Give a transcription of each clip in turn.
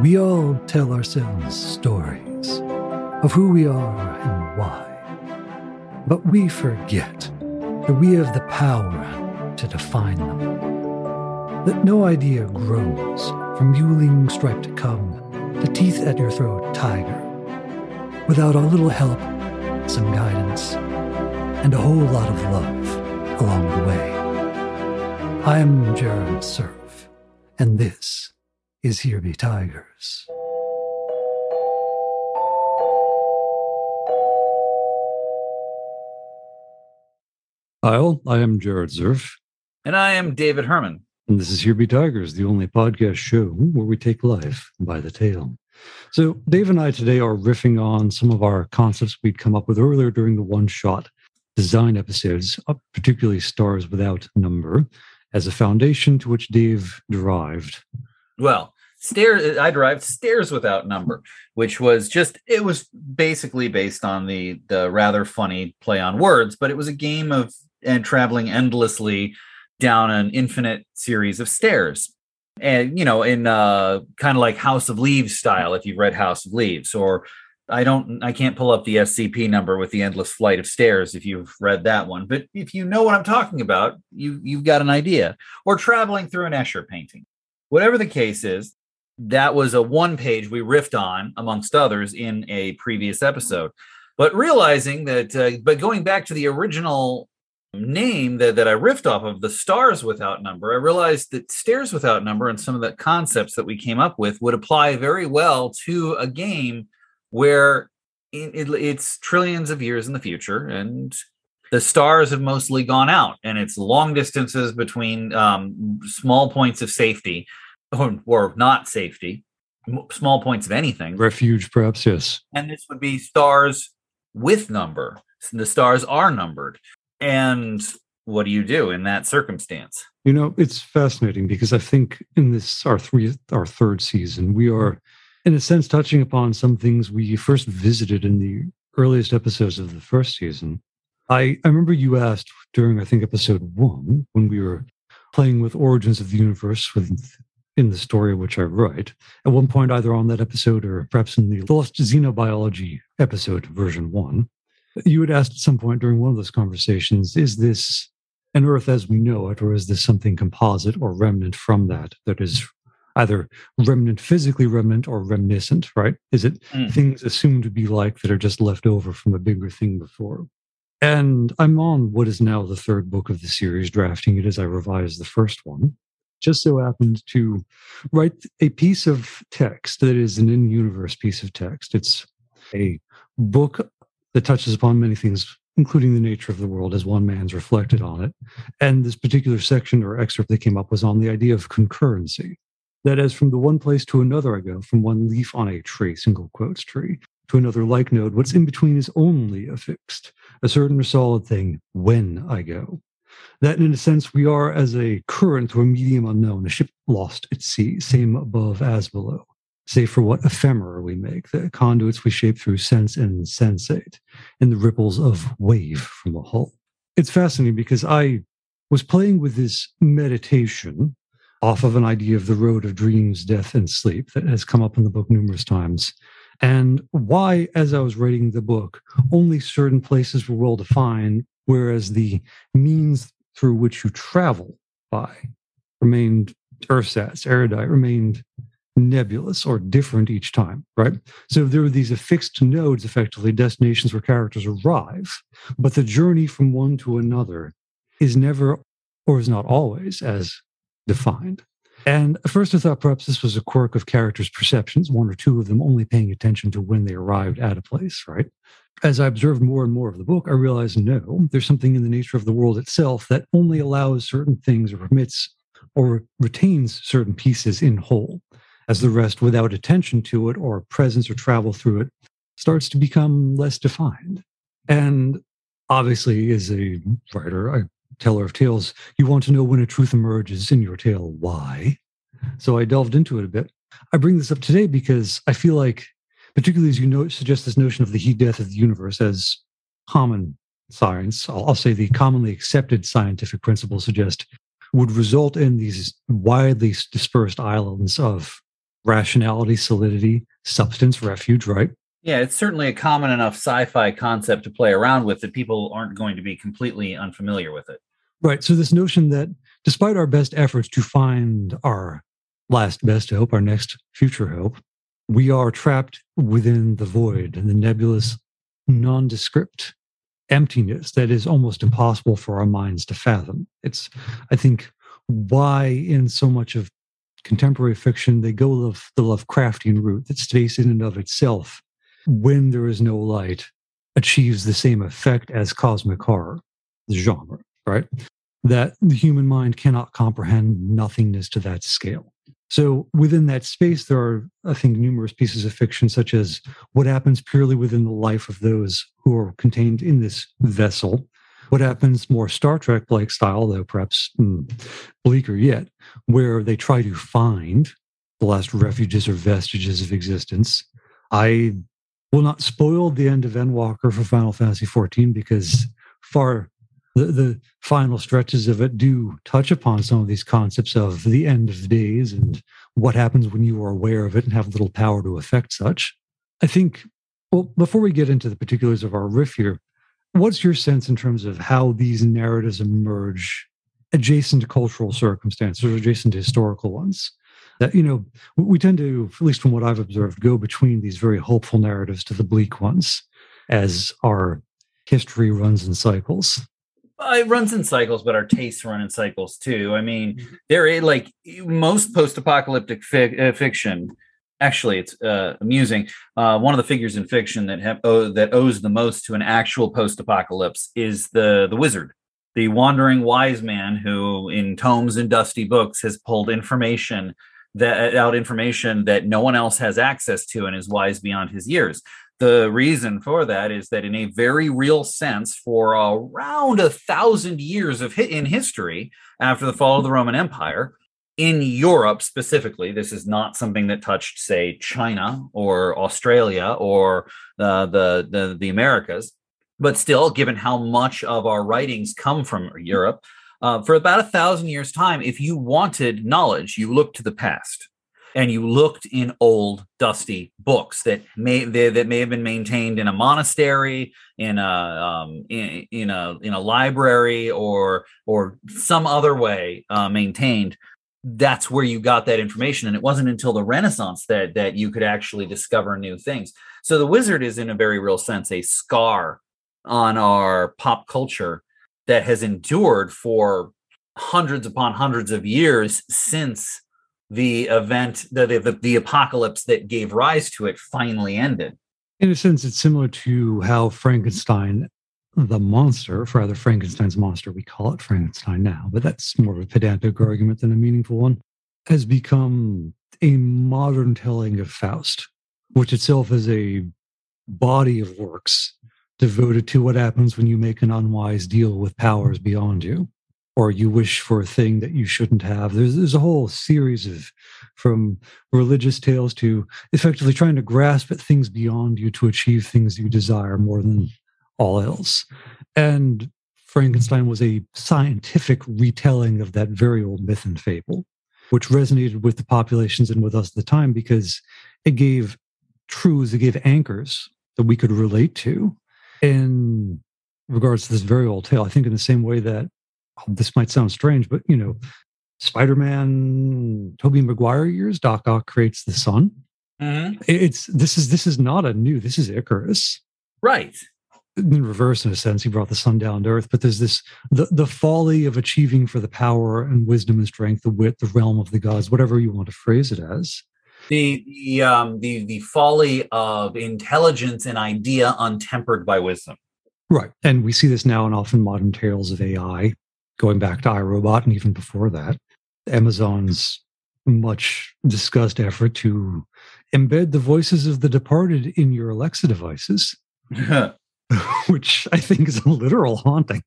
We all tell ourselves stories of who we are and why. But we forget that we have the power to define them. That no idea grows from mewling striped cub to teeth at your throat tiger without a little help, some guidance, and a whole lot of love along the way. I'm Jared Surf, and this is Here Be Tigers. Kyle, I am Jared Zerf. And I am David Herman. And this is Here Be Tigers, the only podcast show where we take life by the tail. So, Dave and I today are riffing on some of our concepts we'd come up with earlier during the one shot design episodes, uh, particularly Stars Without Number, as a foundation to which Dave derived. Well, stairs i derived stairs without number which was just it was basically based on the the rather funny play on words but it was a game of and traveling endlessly down an infinite series of stairs. And you know in uh kind of like house of leaves style if you've read house of leaves or i don't i can't pull up the scp number with the endless flight of stairs if you've read that one but if you know what i'm talking about you you've got an idea. Or traveling through an escher painting. Whatever the case is that was a one page we riffed on amongst others in a previous episode. But realizing that uh, but going back to the original name that, that i riffed off of the stars without number i realized that stairs without number and some of the concepts that we came up with would apply very well to a game where it, it, it's trillions of years in the future and the stars have mostly gone out and it's long distances between um, small points of safety or, or not safety, small points of anything. Refuge, perhaps, yes. And this would be stars with number. The stars are numbered. And what do you do in that circumstance? You know, it's fascinating because I think in this our three our third season, we are in a sense touching upon some things we first visited in the earliest episodes of the first season. I, I remember you asked during I think episode one when we were playing with origins of the universe with in the story which I write. At one point, either on that episode or perhaps in the Lost Xenobiology episode, version one, you had asked at some point during one of those conversations, is this an Earth as we know it, or is this something composite or remnant from that that is either remnant, physically remnant, or reminiscent, right? Is it mm. things assumed to be like that are just left over from a bigger thing before? And I'm on what is now the third book of the series, drafting it as I revise the first one just so happened to write a piece of text that is an in universe piece of text. It's a book that touches upon many things, including the nature of the world as one man's reflected on it. And this particular section or excerpt that came up was on the idea of concurrency. That as from the one place to another I go, from one leaf on a tree, single quotes tree, to another like node, what's in between is only affixed, a certain or solid thing when I go that in a sense we are as a current or a medium unknown, a ship lost at sea, same above as below. Say for what ephemera we make, the conduits we shape through sense and sensate, and the ripples of wave from the hull. It's fascinating because I was playing with this meditation off of an idea of the road of dreams, death, and sleep that has come up in the book numerous times. And why, as I was writing the book, only certain places were well defined, whereas the means through which you travel by remained ersatz, uh, erudite, remained nebulous or different each time, right? So there are these affixed nodes, effectively destinations where characters arrive, but the journey from one to another is never or is not always as defined. And at first I thought perhaps this was a quirk of characters' perceptions, one or two of them only paying attention to when they arrived at a place, right? as I observed more and more of the book, I realized no, there's something in the nature of the world itself that only allows certain things or permits or retains certain pieces in whole, as the rest, without attention to it or presence or travel through it, starts to become less defined. And obviously, as a writer, a teller of tales, you want to know when a truth emerges in your tale. Why? So I delved into it a bit. I bring this up today because I feel like particularly as you know, suggest this notion of the heat death of the universe as common science, I'll, I'll say the commonly accepted scientific principles suggest would result in these widely dispersed islands of rationality, solidity, substance, refuge, right? Yeah, it's certainly a common enough sci-fi concept to play around with that people aren't going to be completely unfamiliar with it. Right. So this notion that despite our best efforts to find our last best hope, our next future hope, we are trapped within the void and the nebulous, nondescript emptiness that is almost impossible for our minds to fathom. It's, I think, why in so much of contemporary fiction they go the, Lovecraftian route that stays in and of itself, when there is no light, achieves the same effect as cosmic horror, the genre, right? That the human mind cannot comprehend nothingness to that scale. So within that space, there are, I think, numerous pieces of fiction, such as what happens purely within the life of those who are contained in this vessel. What happens more Star Trek like style, though perhaps mm, bleaker yet, where they try to find the last refuges or vestiges of existence. I will not spoil the end of Endwalker for Final Fantasy XIV because far the, the final stretches of it do touch upon some of these concepts of the end of days and what happens when you are aware of it and have little power to affect such. I think, well, before we get into the particulars of our riff here, what's your sense in terms of how these narratives emerge adjacent to cultural circumstances or adjacent to historical ones? That, you know, we tend to, at least from what I've observed, go between these very hopeful narratives to the bleak ones as our history runs in cycles it runs in cycles, but our tastes run in cycles too. I mean, mm-hmm. there like most post-apocalyptic uh, fiction. Actually, it's uh, amusing. Uh, one of the figures in fiction that have, oh, that owes the most to an actual post-apocalypse is the the wizard, the wandering wise man who, in tomes and dusty books, has pulled information that out information that no one else has access to and is wise beyond his years. The reason for that is that in a very real sense for around a thousand years of in history after the fall of the roman empire in europe specifically this is not something that touched say china or australia or uh, the, the the americas but still given how much of our writings come from europe uh, for about a thousand years time if you wanted knowledge you looked to the past. And you looked in old dusty books that may they, that may have been maintained in a monastery in a um, in, in, a in a library or or some other way uh, maintained. That's where you got that information. And it wasn't until the renaissance that that you could actually discover new things. So the wizard is in a very real sense a scar on our pop culture that has endured for hundreds upon hundreds of years since the event, the, the, the apocalypse that gave rise to it finally ended. In a sense, it's similar to how Frankenstein, the monster, or rather Frankenstein's monster, we call it Frankenstein now, but that's more of a pedantic argument than a meaningful one, has become a modern telling of Faust, which itself is a body of works devoted to what happens when you make an unwise deal with powers beyond you or you wish for a thing that you shouldn't have. There's, there's a whole series of, from religious tales to effectively trying to grasp at things beyond you to achieve things you desire more than all else. And Frankenstein was a scientific retelling of that very old myth and fable, which resonated with the populations and with us at the time because it gave truths, it gave anchors that we could relate to in regards to this very old tale. I think in the same way that this might sound strange, but you know, Spider-Man, Tobey Maguire years, Doc Ock creates the sun. Mm-hmm. It's this is this is not a new. This is Icarus, right? In reverse, in a sense, he brought the sun down to earth. But there's this the the folly of achieving for the power and wisdom and strength, the wit, the realm of the gods, whatever you want to phrase it as. The the um the the folly of intelligence and idea untempered by wisdom. Right, and we see this now in often modern tales of AI going back to iRobot and even before that. Amazon's much discussed effort to embed the voices of the departed in your Alexa devices, which I think is a literal haunting.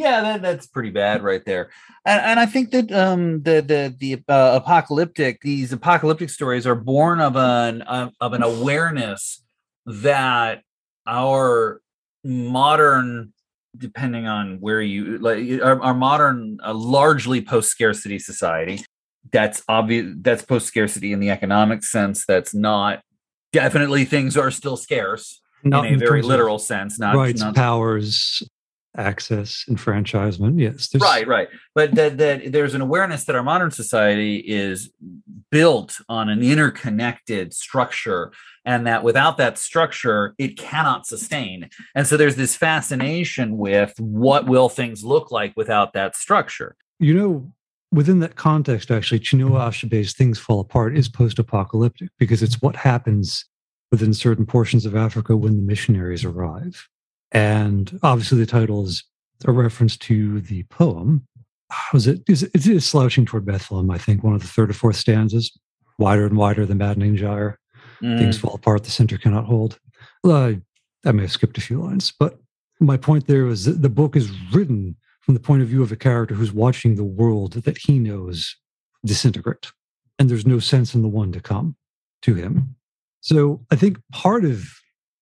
Yeah, that, that's pretty bad right there. And, and I think that um, the the the uh, apocalyptic these apocalyptic stories are born of an uh, of an awareness that our modern depending on where you like our, our modern uh, largely post scarcity society that's obvious that's post scarcity in the economic sense that's not definitely things are still scarce not in a very literal sense not rights not, powers access enfranchisement yes right right. But that, that there's an awareness that our modern society is built on an interconnected structure and that without that structure it cannot sustain. And so there's this fascination with what will things look like without that structure. You know within that context actually chinua achebe's things fall apart is post-apocalyptic because it's what happens within certain portions of africa when the missionaries arrive and obviously, the title is a reference to the poem. Was it? Is it is slouching toward Bethlehem? I think one of the third or fourth stanzas. Wider and wider the maddening gyre. Mm. Things fall apart. The center cannot hold. Uh, I may have skipped a few lines, but my point there is that the book is written from the point of view of a character who's watching the world that he knows disintegrate, and there's no sense in the one to come to him. So I think part of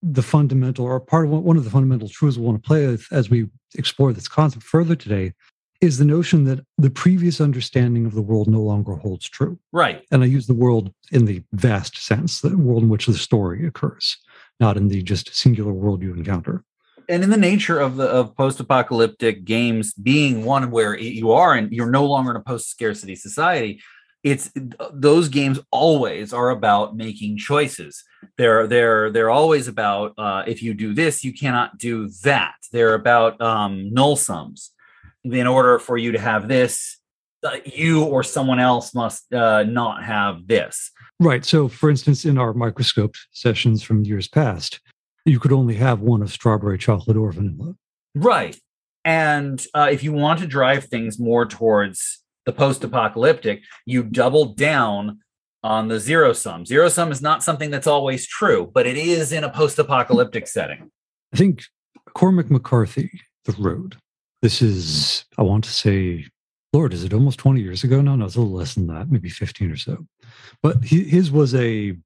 the fundamental or part of one of the fundamental truths we want to play with as we explore this concept further today is the notion that the previous understanding of the world no longer holds true. Right. And I use the world in the vast sense, the world in which the story occurs, not in the just singular world you encounter. And in the nature of the of post-apocalyptic games being one where you are and you're no longer in a post-scarcity society, it's those games always are about making choices they're they're they're always about uh, if you do this you cannot do that. They're about um, null sums. In order for you to have this uh, you or someone else must uh, not have this. Right. So for instance in our microscope sessions from years past you could only have one of strawberry chocolate or vanilla. Right. And uh, if you want to drive things more towards the post-apocalyptic, you double down on the zero sum. Zero sum is not something that's always true, but it is in a post-apocalyptic setting. I think Cormac McCarthy, The Road. This is, I want to say, Lord, is it almost 20 years ago? No, no, it's a little less than that, maybe 15 or so. But his was a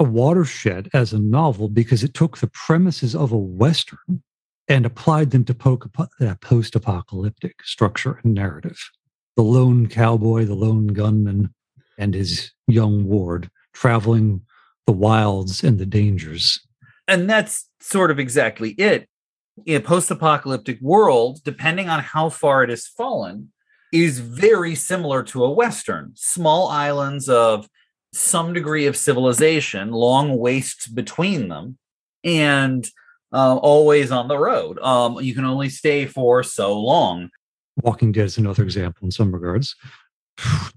a watershed as a novel because it took the premises of a Western and applied them to uh, post apocalyptic structure and narrative the lone cowboy, the lone gunman, and his young ward traveling the wilds and the dangers. And that's sort of exactly it. In a post apocalyptic world, depending on how far it has fallen, is very similar to a Western. Small islands of some degree of civilization, long wastes between them, and uh, always on the road. Um, you can only stay for so long. Walking Dead is another example in some regards.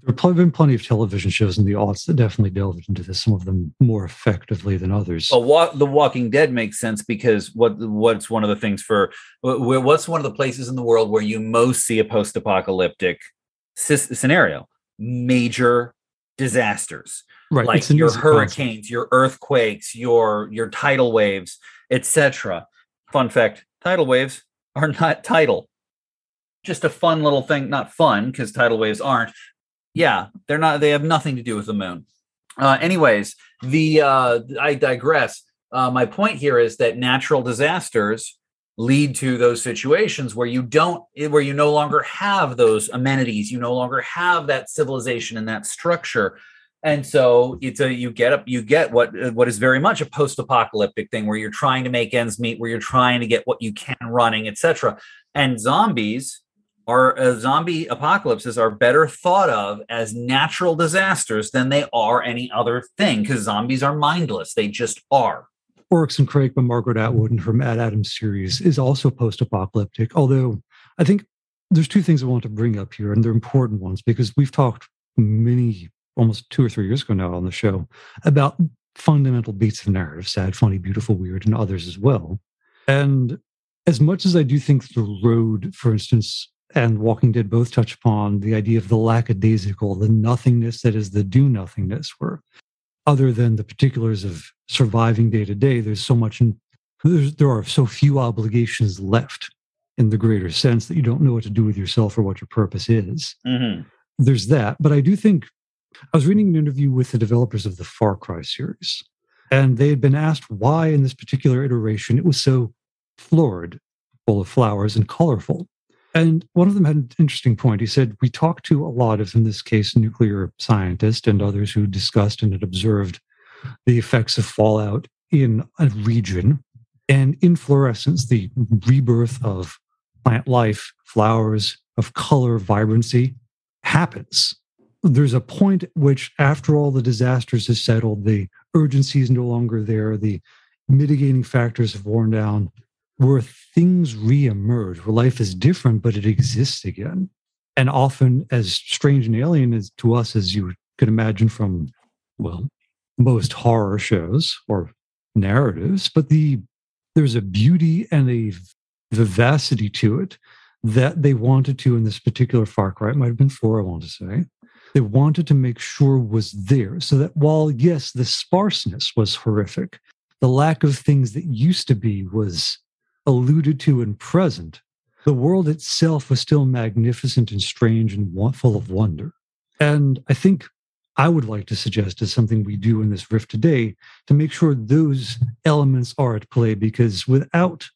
There have been plenty of television shows in the aughts that definitely delved into this, some of them more effectively than others. Well, wa- The Walking Dead makes sense because what what's one of the things for what's one of the places in the world where you most see a post-apocalyptic scenario? Major disasters, right? Like your hurricanes, concept. your earthquakes, your your tidal waves, etc. Fun fact: tidal waves are not tidal just a fun little thing, not fun because tidal waves aren't. Yeah, they're not, they have nothing to do with the moon. Uh, anyways, the uh, I digress. Uh, my point here is that natural disasters lead to those situations where you don't where you no longer have those amenities you no longer have that civilization and that structure and so it's a you get up you get what what is very much a post-apocalyptic thing where you're trying to make ends meet where you're trying to get what you can running etc and zombies are uh, zombie apocalypses are better thought of as natural disasters than they are any other thing because zombies are mindless. They just are. Oryx and Crake by Margaret Atwood and her MaddAddam series is also post-apocalyptic although I think there's two things I want to bring up here and they're important ones because we've talked many almost two or three years ago now on the show about fundamental beats of narrative sad funny beautiful weird and others as well. And as much as I do think the road, for instance, and Walking Dead both touch upon the idea of the lackadaisical, the nothingness that is the do nothingness, where other than the particulars of surviving day to day, there's so much, in, there are so few obligations left in the greater sense that you don't know what to do with yourself or what your purpose is. Mm-hmm. There's that. But I do think I was reading an interview with the developers of the Far Cry series, and they had been asked why in this particular iteration it was so florid, full of flowers and colorful. And one of them had an interesting point. He said, We talked to a lot of, in this case, nuclear scientists and others who discussed and had observed the effects of fallout in a region and inflorescence, the rebirth of plant life, flowers, of color, vibrancy, happens. There's a point at which, after all the disasters have settled, the urgency is no longer there, the mitigating factors have worn down, where things reemerge, where life is different, but it exists again. And often as strange and alien as to us as you could imagine from, well, most horror shows or narratives, but the there's a beauty and a vivacity to it that they wanted to in this particular Far Cry. It might have been four, I want to say. They wanted to make sure was there so that while, yes, the sparseness was horrific, the lack of things that used to be was alluded to and present, the world itself was still magnificent and strange and full of wonder. And I think I would like to suggest is something we do in this rift today to make sure those elements are at play because without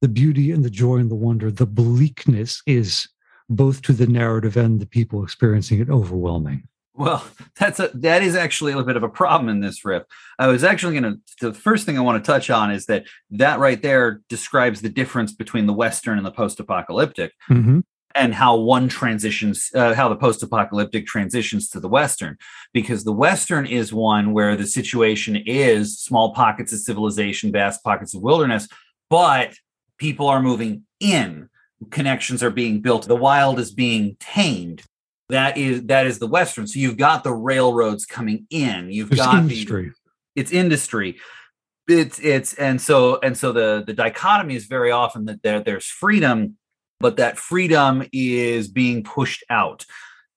the beauty and the joy and the wonder, the bleakness is both to the narrative and the people experiencing it overwhelming. Well, that's a that is actually a little bit of a problem in this riff. I was actually going to the first thing I want to touch on is that that right there describes the difference between the Western and the post-apocalyptic, mm-hmm. and how one transitions, uh, how the post-apocalyptic transitions to the Western, because the Western is one where the situation is small pockets of civilization, vast pockets of wilderness, but people are moving in, connections are being built, the wild is being tamed that is that is the western. So you've got the railroads coming in. You've There's got industry. The, it's industry. It's it's and so and so the the dichotomy is very often that there there's freedom but that freedom is being pushed out.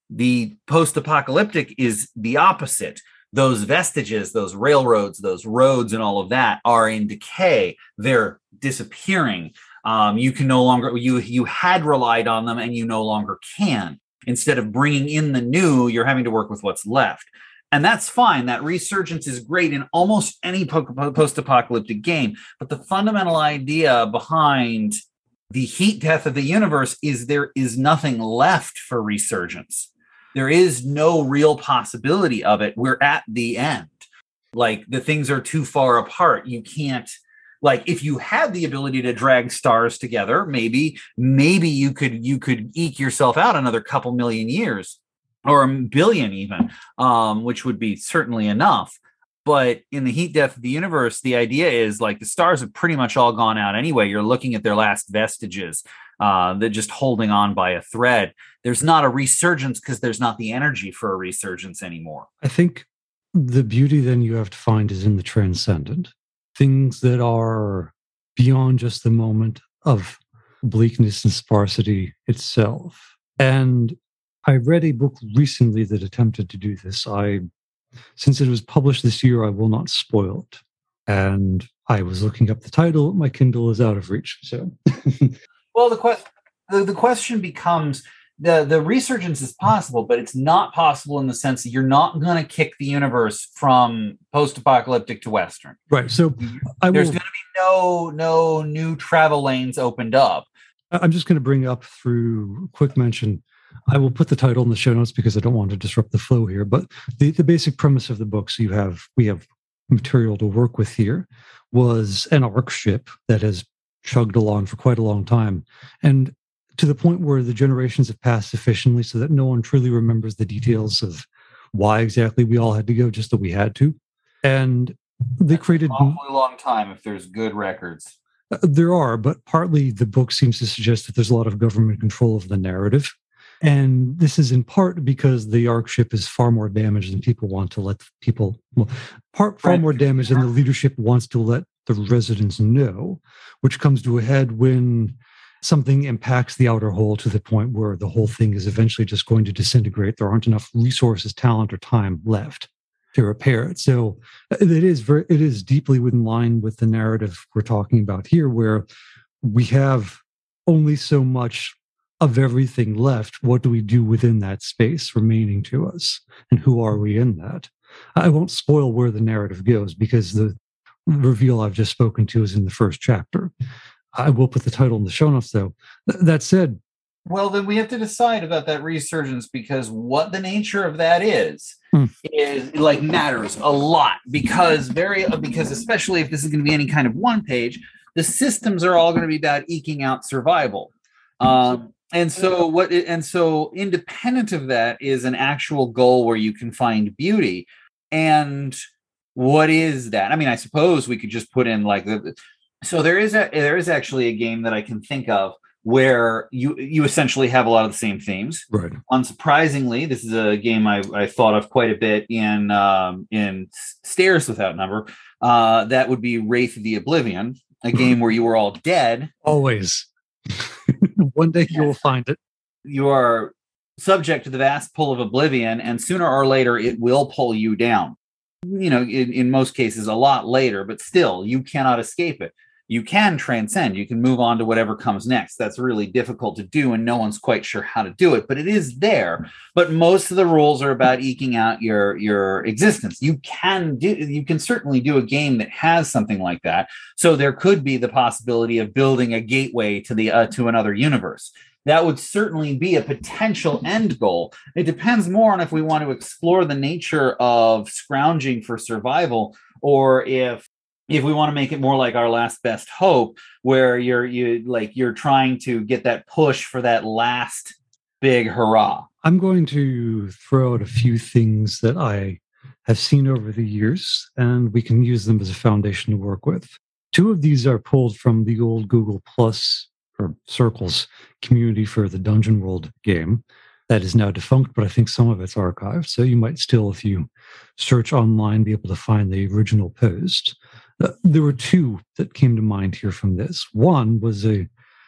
The post-apocalyptic is the opposite. Those vestiges those railroads those roads and all of that are in decay. They're disappearing. Um, you can no longer you you had relied on them and you no longer can instead of bringing in the new you're having to work with what's left. And that's fine. That resurgence is great in almost any post-apocalyptic game. But the fundamental idea behind the heat death of the universe is there is nothing left for resurgence. There is no real possibility of it. We're at the end. Like the things are too far apart. You can't like if you had the ability to drag stars together maybe maybe you could you could eke yourself out another couple million years or a billion even um, which would be certainly enough. But in the heat death of the universe the idea is like the stars have pretty much all gone out anyway. You're looking at their last vestiges uh, they're just holding on by a thread. There's not a resurgence because there's not the energy for a resurgence anymore. I think the beauty then you have to find is in the transcendent things that are beyond just the moment of bleakness and sparsity itself. And I read a book recently that attempted to do this. I, since it was published this year, I will not spoil it. And I was looking up the title. My Kindle is out of reach. So, well, the, que- the the question becomes: the the resurgence is possible, but it's not possible in the sense that you're not going to kick the universe from post-apocalyptic to western. Right. So I there's going to be no no new travel lanes opened up. I'm just going to bring up through quick mention. I will put the title in the show notes because I don't want to disrupt the flow here. But the, the basic premise of the book, so you have we have material to work with here, was an arc ship that has chugged along for quite a long time. And to the point where the generations have passed sufficiently so that no one truly remembers the details of why exactly we all had to go, just that we had to. And they That's created a long time if there's good records. Uh, there are, but partly the book seems to suggest that there's a lot of government control of the narrative. And this is in part because the Ark ship is far more damaged than people want to let people, well, part, far more damaged than the leadership wants to let the residents know, which comes to a head when something impacts the outer hull to the point where the whole thing is eventually just going to disintegrate. There aren't enough resources, talent, or time left to repair it. So uh, it is very, it is deeply in line with the narrative we're talking about here, where we have only so much of everything left. What do we do within that space remaining to us, and who are we in that? I won't spoil where the narrative goes because the reveal I've just spoken to is in the first chapter. I will put the title in the show notes, though. Th- that said, Well, then we have to decide about that resurgence because what the nature of that is Hmm. is like matters a lot because very because especially if this is going to be any kind of one page, the systems are all going to be about eking out survival. Um, and so what it- and so independent of that is an actual goal where you can find beauty and what is that i mean i suppose we could just put in like the so there is a there is actually a game that i can think of where you you essentially have a lot of the same themes Right. unsurprisingly this is a game i, I thought of quite a bit in um, in stairs without number uh, that would be wraith of the oblivion a game where you were all dead Always. One day you will find it. you are subject to the vast pull of oblivion and sooner or later it will pull you down you know in, in most cases a lot later but still you cannot escape it you can transcend you can move on to whatever comes next. That's really difficult to do and no one's quite sure how to do it but it is there. But most of the rules are about eking out your your existence. You can do you can certainly do a game that has something like that. So there could be the possibility of building a gateway to the uh, to another universe. That would certainly be a potential end goal. It depends more on if we want to explore the nature of scrounging for survival or if if we want to make it more like our last best hope where you're you like you're trying to get that push for that last big hurrah. I'm going to throw out a few things that I have seen over the years, and we can use them as a foundation to work with. Two of these are pulled from the old Google Plus or Circles community for the Dungeon World game that is now defunct, but I think some of it's archived. So you might still, if you search online, be able to find the original post. Uh, there were two that came to mind here from this. One was a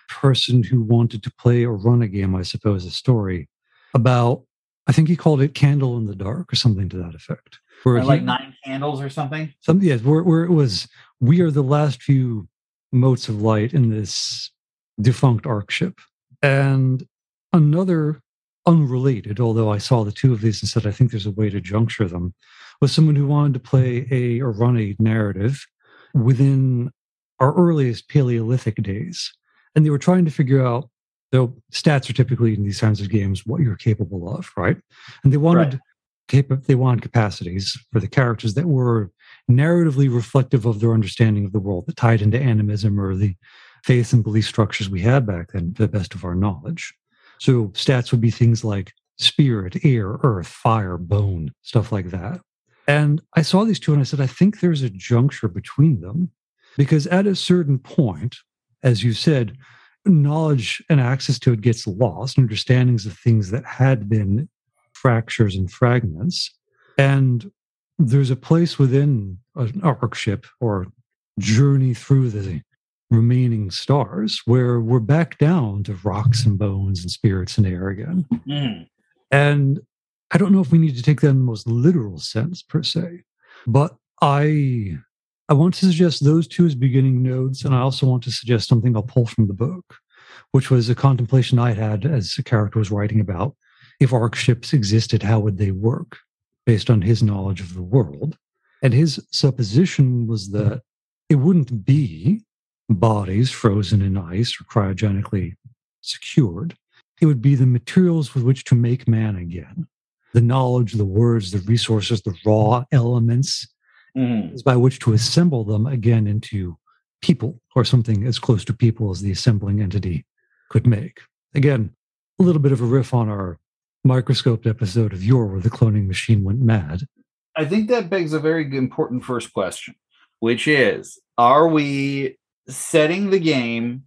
person who wanted to play or run a game, I suppose, a story about, I think he called it Candle in the Dark or something to that effect. Where he- like nine candles or something. some yes, where, where it was, we are the last few motes of light in this defunct arc ship. And another unrelated, although I saw the two of these and said, I think there's a way to juncture them, was someone who wanted to play a or run a narrative within our earliest Paleolithic days. And they were trying to figure out, though stats are typically in these kinds of games what you're capable of, right? And they wanted Right. capa- they wanted capacities for the characters that were narratively reflective of their understanding of the world, that tied into animism or the faith and belief structures we had back then, to the best of our knowledge. So stats would be things like spirit, air, earth, fire, bone, stuff like that. And I saw these two and I said, I think there's a juncture between them because at a certain point, as you said, knowledge and access to it gets lost, understandings of things that had been fractures and fragments. And there's a place within an arc ship or journey through the remaining stars where we're back down to rocks and bones and spirits and air again. Mm. And I don't know if we need to take that in the most literal sense per se, but I I want to suggest those two as beginning nodes, and I also want to suggest something I'll pull from the book, which was a contemplation I had as a character was writing about if arc ships existed, how would they work, based on his knowledge of the world. And his supposition was that it wouldn't be bodies frozen in ice or cryogenically secured. It would be the materials with which to make man again. The knowledge, the words, the resources, the raw elements Mm. is by which to assemble them again into people or something as close to people as the assembling entity could make. Again, a little bit of a riff on our microscoped episode of Yore where the cloning machine went mad. I think that begs a very important first question, which is Are we setting the game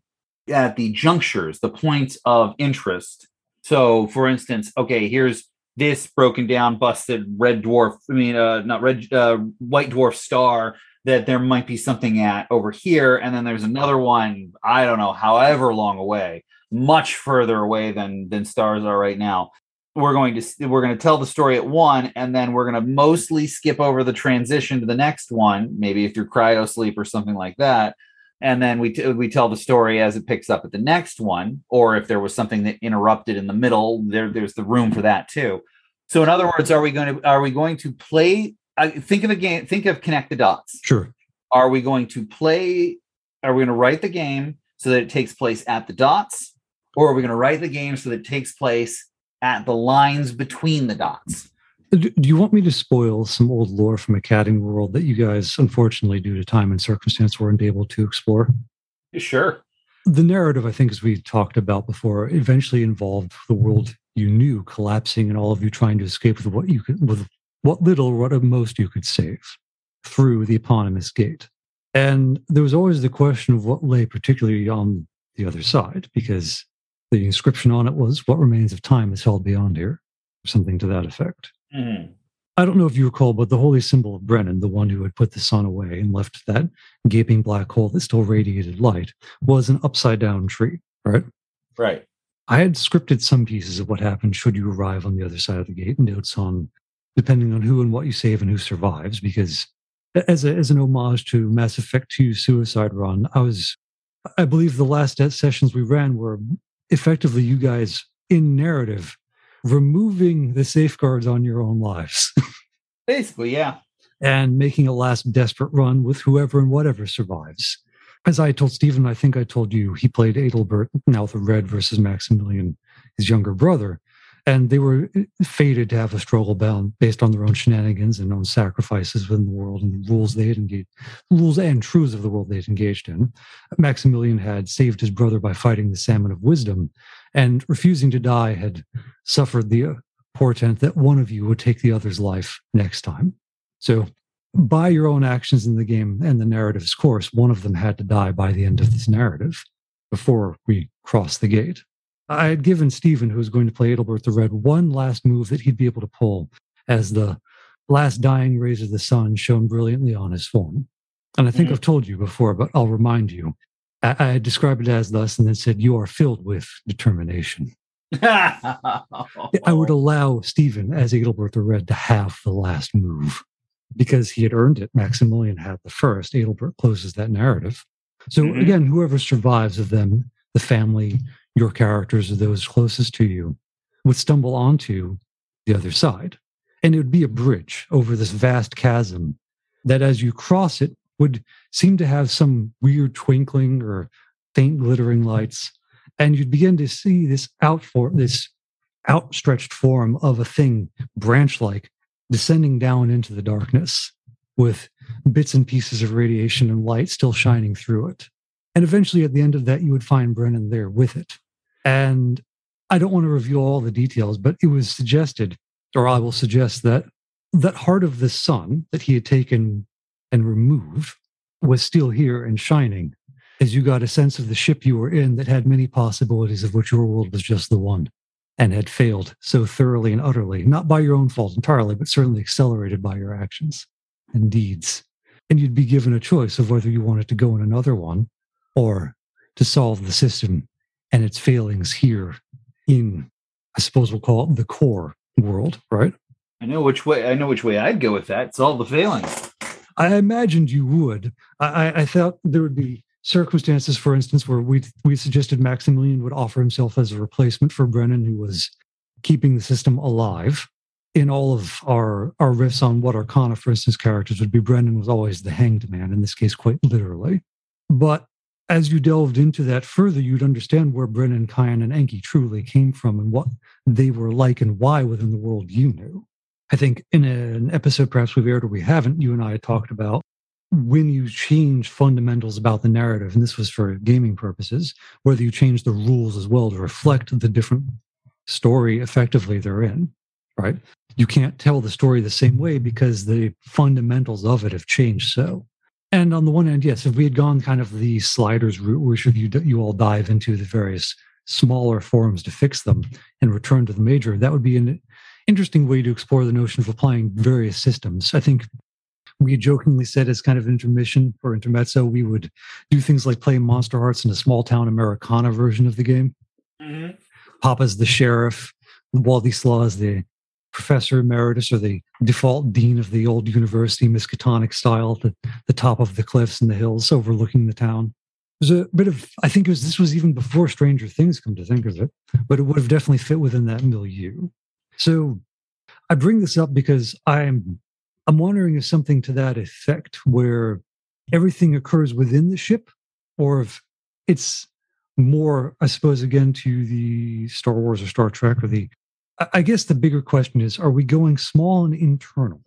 at the junctures, the points of interest? So, for instance, okay, here's this broken down, busted red dwarf, I mean, uh, not red, uh, white dwarf star that there might be something at over here. And then there's another one, I don't know, however long away, much further away than than stars are right now we're going to we're going to tell the story at one and then we're going to mostly skip over the transition to the next one maybe through cryo sleep or something like that and then we t- we tell the story as it picks up at the next one or if there was something that interrupted in the middle there there's the room for that too so in other words are we going to are we going to play I think of a game think of connect the dots Sure. are we going to play are we going to write the game so that it takes place at the dots or are we going to write the game so that it takes place at the lines between the dots? Do you want me to spoil some old lore from Academy World that you guys, unfortunately, due to time and circumstance, weren't able to explore? Sure. The narrative, I think, as we talked about before, eventually involved the world you knew collapsing and all of you trying to escape with what you could, with what little or what most you could save through the eponymous gate. And there was always the question of what lay particularly on the other side, because the inscription on it was, What remains of time is held beyond here, or something to that effect. Mm-hmm. I don't know if you recall, but the holy symbol of Brennan, the one who had put the sun away and left that gaping black hole that still radiated light, was an upside down tree, right? Right. I had scripted some pieces of what happened should you arrive on the other side of the gate, notes on depending on who and what you save and who survives, because as a, as an homage to Mass Effect 2 Suicide Run, I was I believe the last sessions we ran were effectively you guys in narrative removing the safeguards on your own lives. Basically, yeah. And making a last desperate run with whoever and whatever survives. As I told Stephen, I think I told you, he played Adelbert, now the Red versus Maximilian, his younger brother and they were uh, fated to have a struggle bound based on their own shenanigans and own sacrifices within the world and the rules they had engaged, rules and truths of the world they had engaged in. Maximilian had saved his brother by fighting the salmon of wisdom, and refusing to die had suffered the uh, portent that one of you would take the other's life next time. So, by your own actions in the game and the narrative's course, one of them had to die by the end of this narrative before we cross the gate. I had given Stephen, who was going to play Adelbert the Red, one last move that he'd be able to pull as the last dying rays of the sun shone brilliantly on his form. And I think mm-hmm. I've told you before, but I'll remind you. I, I described it as thus and then said, You are filled with determination. I would allow Stephen, as Adelbert the Red, to have the last move because he had earned it. Maximilian had the first. Adelbert closes that narrative. So, mm-hmm. again, whoever survives of them, the family, your characters or those closest to you would stumble onto the other side. And it would be a bridge over this vast chasm that, as you cross it, would seem to have some weird twinkling or faint glittering lights. And you'd begin to see this out for this outstretched form of a thing, branch like, descending down into the darkness with bits and pieces of radiation and light still shining through it. And eventually, at the end of that, you would find Brennan there with it. And I don't want to reveal all the details, but it was suggested, or I will suggest that that heart of the sun that he had taken and removed was still here and shining as you got a sense of the ship you were in that had many possibilities of which your world was just the one and had failed so thoroughly and utterly, not by your own fault entirely, but certainly accelerated by your actions and deeds. And you'd be given a choice of whether you wanted to go in another one or to solve the system and its failings here in, I suppose we'll call it the core world, right? I know which way I know which way I'd go with that. It's all the failings. I imagined you would. I, I thought there would be circumstances, for instance, where we we suggested Maximilian would offer himself as a replacement for Brennan, who was keeping the system alive. In all of our our riffs on what Arcana, for instance, characters would be, Brennan was always the hanged man. In this case, quite literally. But as you delved into that further, you'd understand where Brennan, Kyan, and Enki truly came from and what they were like and why within the world you knew. I think in an episode perhaps we've aired or we haven't, you and I talked about when you change fundamentals about the narrative, and this was for gaming purposes, whether you change the rules as well to reflect the different story effectively they're in, right? You can't tell the story the same way because the fundamentals of it have changed so. And on the one hand, yes, if we had gone kind of the sliders route, should you you all dive into the various smaller forms to fix them and return to the major, that would be an interesting way to explore the notion of applying various systems. I think we jokingly said as kind of intermission or intermezzo, we would do things like play Monster Hearts in a small town Americana version of the game. Mm-hmm. Papa's the sheriff, Wally Slaw is the professor emeritus or the default dean of the old university Miskatonic style at the, the top of the cliffs and the hills overlooking the town. There's a bit of, I think it was, this was even before Stranger Things, come to think of it, but it would have definitely fit within that milieu. So I bring this up because I'm, I'm wondering if something to that effect where everything occurs within the ship or if it's more, I suppose, again to the Star Wars or Star Trek or the. I guess the bigger question is: Are we going small and internal,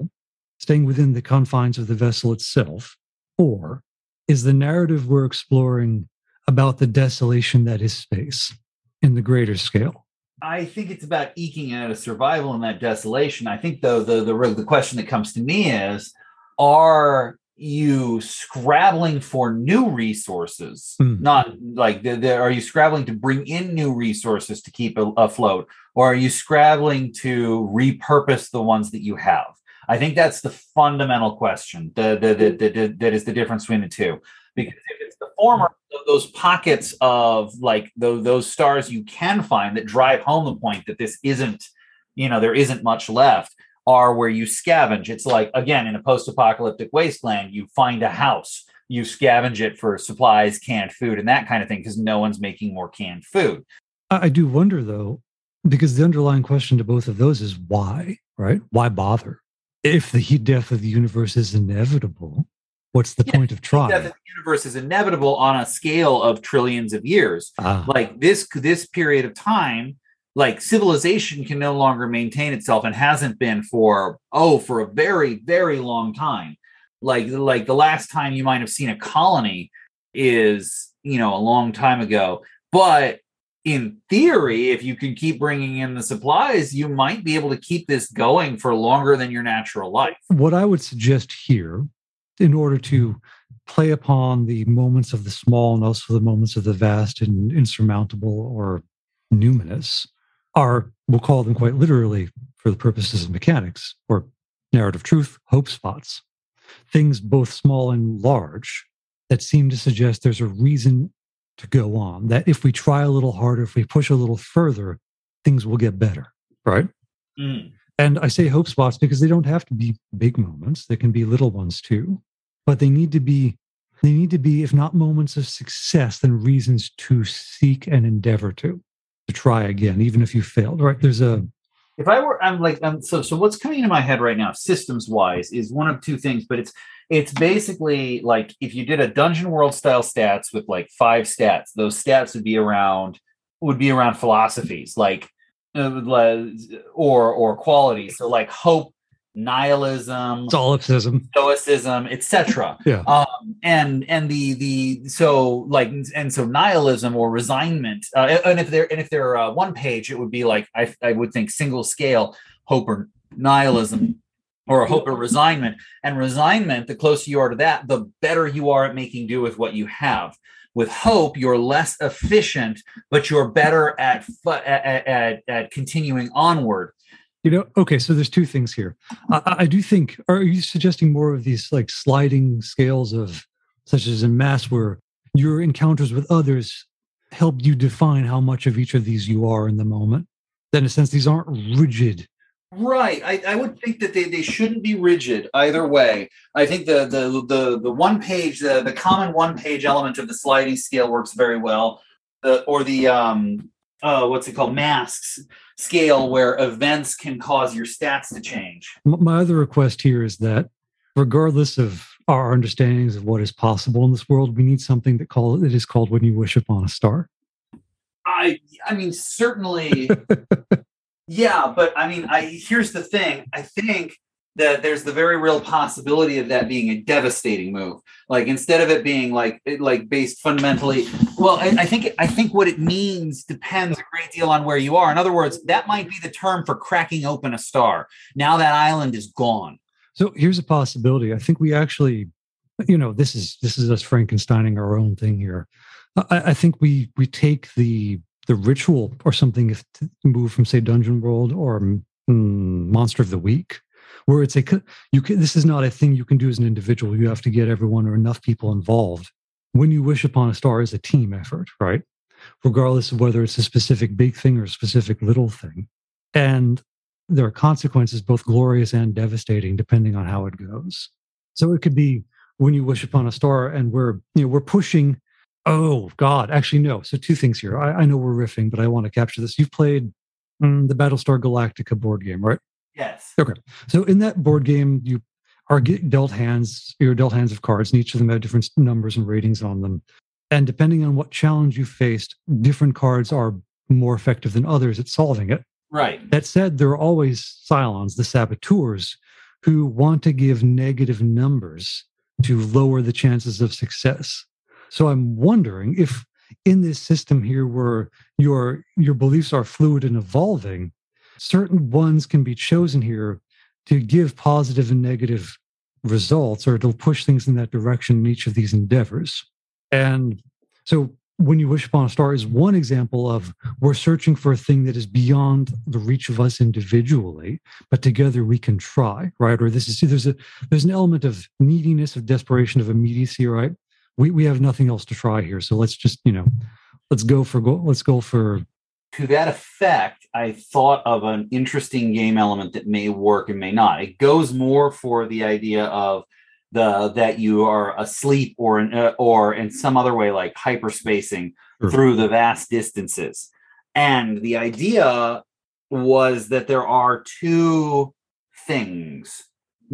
staying within the confines of the vessel itself, or is the narrative we're exploring about the desolation that is space in the greater scale? I think it's about eking out a survival in that desolation. I think though the the the question that comes to me is, are you scrabbling for new resources mm. not like the, the, are you scrabbling to bring in new resources to keep afloat or are you scrabbling to repurpose the ones that you have i think that's the fundamental question the, the, the, the that is the difference between the two because if it's the former those pockets of like those, those stars you can find that drive home the point that this isn't you know there isn't much left are where you scavenge. It's like, again, in a post apocalyptic wasteland, you find a house, you scavenge it for supplies, canned food, and that kind of thing because no one's making more canned food. I do wonder, though, because the underlying question to both of those is why, right? Why bother? If the heat death of the universe is inevitable, what's the yeah, point of trying? Death of the universe is inevitable on a scale of trillions of years. Ah. Like this, this period of time like civilization can no longer maintain itself and hasn't been for oh for a very very long time. Like like the last time you might have seen a colony is you know a long time ago. But in theory if you can keep bringing in the supplies you might be able to keep this going for longer than your natural life. What i would suggest here in order to play upon the moments of the small and also the moments of the vast and insurmountable or numinous are, we'll call them quite literally for the purposes of mechanics or narrative truth, hope spots. Things both small and large that seem to suggest there's a reason to go on. That if we try a little harder, if we push a little further, things will get better. Right. Mm. And I say hope spots because they don't have to be big moments. They can be little ones too. But they need to be they need to be, if not moments of success, then reasons to seek and endeavor to try again, even if you failed. Right? There's a if I were, I'm like, I'm so so. What's coming into my head right now, systems wise, is one of two things, but it's it's basically like if you did a dungeon world style stats with like five stats, those stats would be around would be around philosophies like uh, or or qualities. So like hope, nihilism, solipsism, stoicism, etc. Yeah. Um, and and the the so like and so nihilism or resignment. Uh, and if they're and if they're uh, one page, it would be like I I would think single scale hope or nihilism. Or hope or resignment. And resignment, the closer you are to that, the better you are at making do with what you have with hope you're less efficient but you're better at at, at, at continuing onward you know, okay, so there's two things here. I, I, do think, are you suggesting more of these like sliding scales of, such as in Masks, where your encounters with others help you define how much of each of these you are in the moment? Then, in a sense, these aren't rigid. Right. I, I would think that they, they shouldn't be rigid either way. I think the the the the one page, the the common one page element of the sliding scale works very well. Or the um uh, what's it called masks scale where events can cause your stats to change. My other request here is that regardless of our understandings of what is possible in this world we need something that call that is called when you wish upon a star. I i mean certainly. Yeah but i mean i here's the thing. I think that there's the very real possibility of that being a devastating move. Like instead of it being like like based fundamentally, well, I, I, think I think what it means depends a great deal on where you are. In other words, that might be the term for cracking open a star. Now that island is gone. So here's a possibility. I think we actually, you know, this is this is us Frankensteining our own thing here. I, I think we we take the the ritual or something if move from say Dungeon World or mm, Monster of the Week where it's a you can this is not a thing you can do as an individual you have to get everyone or enough people involved when you wish upon a star is a team effort right? Regardless of whether it's a specific big thing or a specific little thing. And there are consequences both glorious and devastating depending on how it goes. So it could be when you wish upon a star and we're you know we're pushing oh god actually no. So two things here. I, I know we're riffing but i want to capture this. You've played mm, the battlestar galactica board game right? Yes. Okay. So in that board game, you are dealt hands, you're dealt hands of cards, and each of them have different numbers and ratings on them. And depending on what challenge you faced, different cards are more effective than others at solving it. Right. That said, there are always Cylons, the saboteurs, who want to give negative numbers to lower the chances of success. So I'm wondering if in this system here where your your beliefs are fluid and evolving, certain ones can be chosen here to give positive and negative results or to push things in that direction in each of these endeavors. And so when you wish upon a star is one example of we're searching for a thing that is beyond the reach of us individually but together we can try right or this is there's a there's an element of neediness of desperation of immediacy right we we have nothing else to try here so let's just you know let's go for go let's go for to that effect, I thought of an interesting game element that may work and may not. It goes more for the idea of the that you are asleep or in, uh, or in some other way like hyperspacing Sure. through the vast distances. And the idea was that there are two things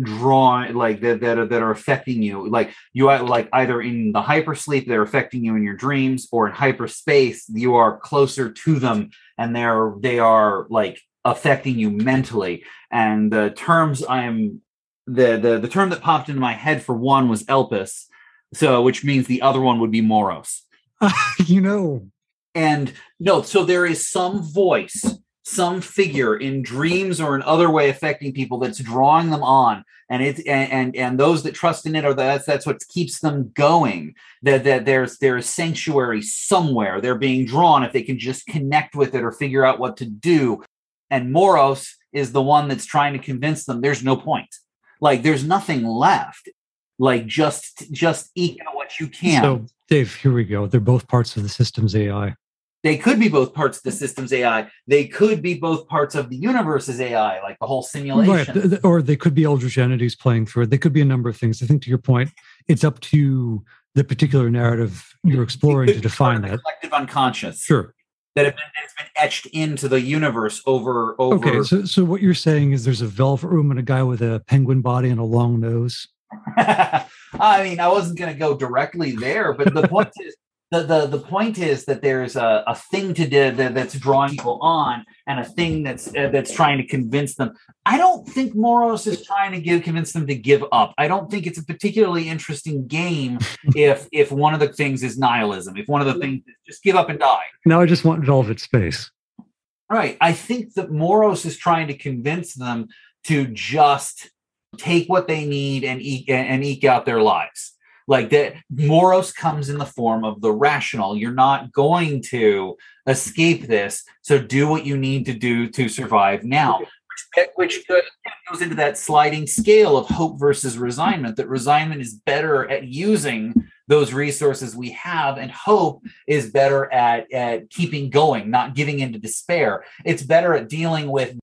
drawing like that that are, that are affecting you like you are like either in the hypersleep they're affecting you in your dreams or in hyperspace you are closer to them and they're they are like affecting you mentally. And the terms i'm the the the term that popped into my head for one was elpis so which means the other one would be moros. You know. And no so there is some voice some figure in dreams or in other way affecting people that's drawing them on. And it's and and, and those that trust in it are that's that's what keeps them going. That that there's there's sanctuary somewhere. They're being drawn if they can just connect with it or figure out what to do. And moros is the one that's trying to convince them there's no point. Like there's nothing left. Like just just eke out what you can. So dave here we go. They're both parts of the system's ai they could be both parts of the system's AI. They could be both parts of the universe's AI, like the whole simulation. Right. Or they could be eldritch entities playing through it. They could be a number of things. I think to your point, it's up to the particular narrative you're exploring to define that. collective unconscious Sure. that have been, that's been etched into the universe over over. Okay. So, so what you're saying is there's a velvet room and a guy with a penguin body and a long nose. I mean, I wasn't going to go directly there, but the point is. The, the, the point is that there's a, a thing to do that, that's drawing people on and a thing that's uh, that's trying to convince them i don't think moros is trying to give convince them to give up i don't think it's a particularly interesting game if if one of the things is nihilism if one of the things is just give up and die Now I just want velvet space. Right. I think that Moros is trying to convince them to just take what they need and eke and eke out their lives. Like that Moros comes in the form of the rational. You're not going to escape this. So do what you need to do to survive now. Which, which goes into that sliding scale of hope versus resignment, that resignment is better at using those resources we have, and hope is better at, at keeping going, not giving into despair. It's better at dealing with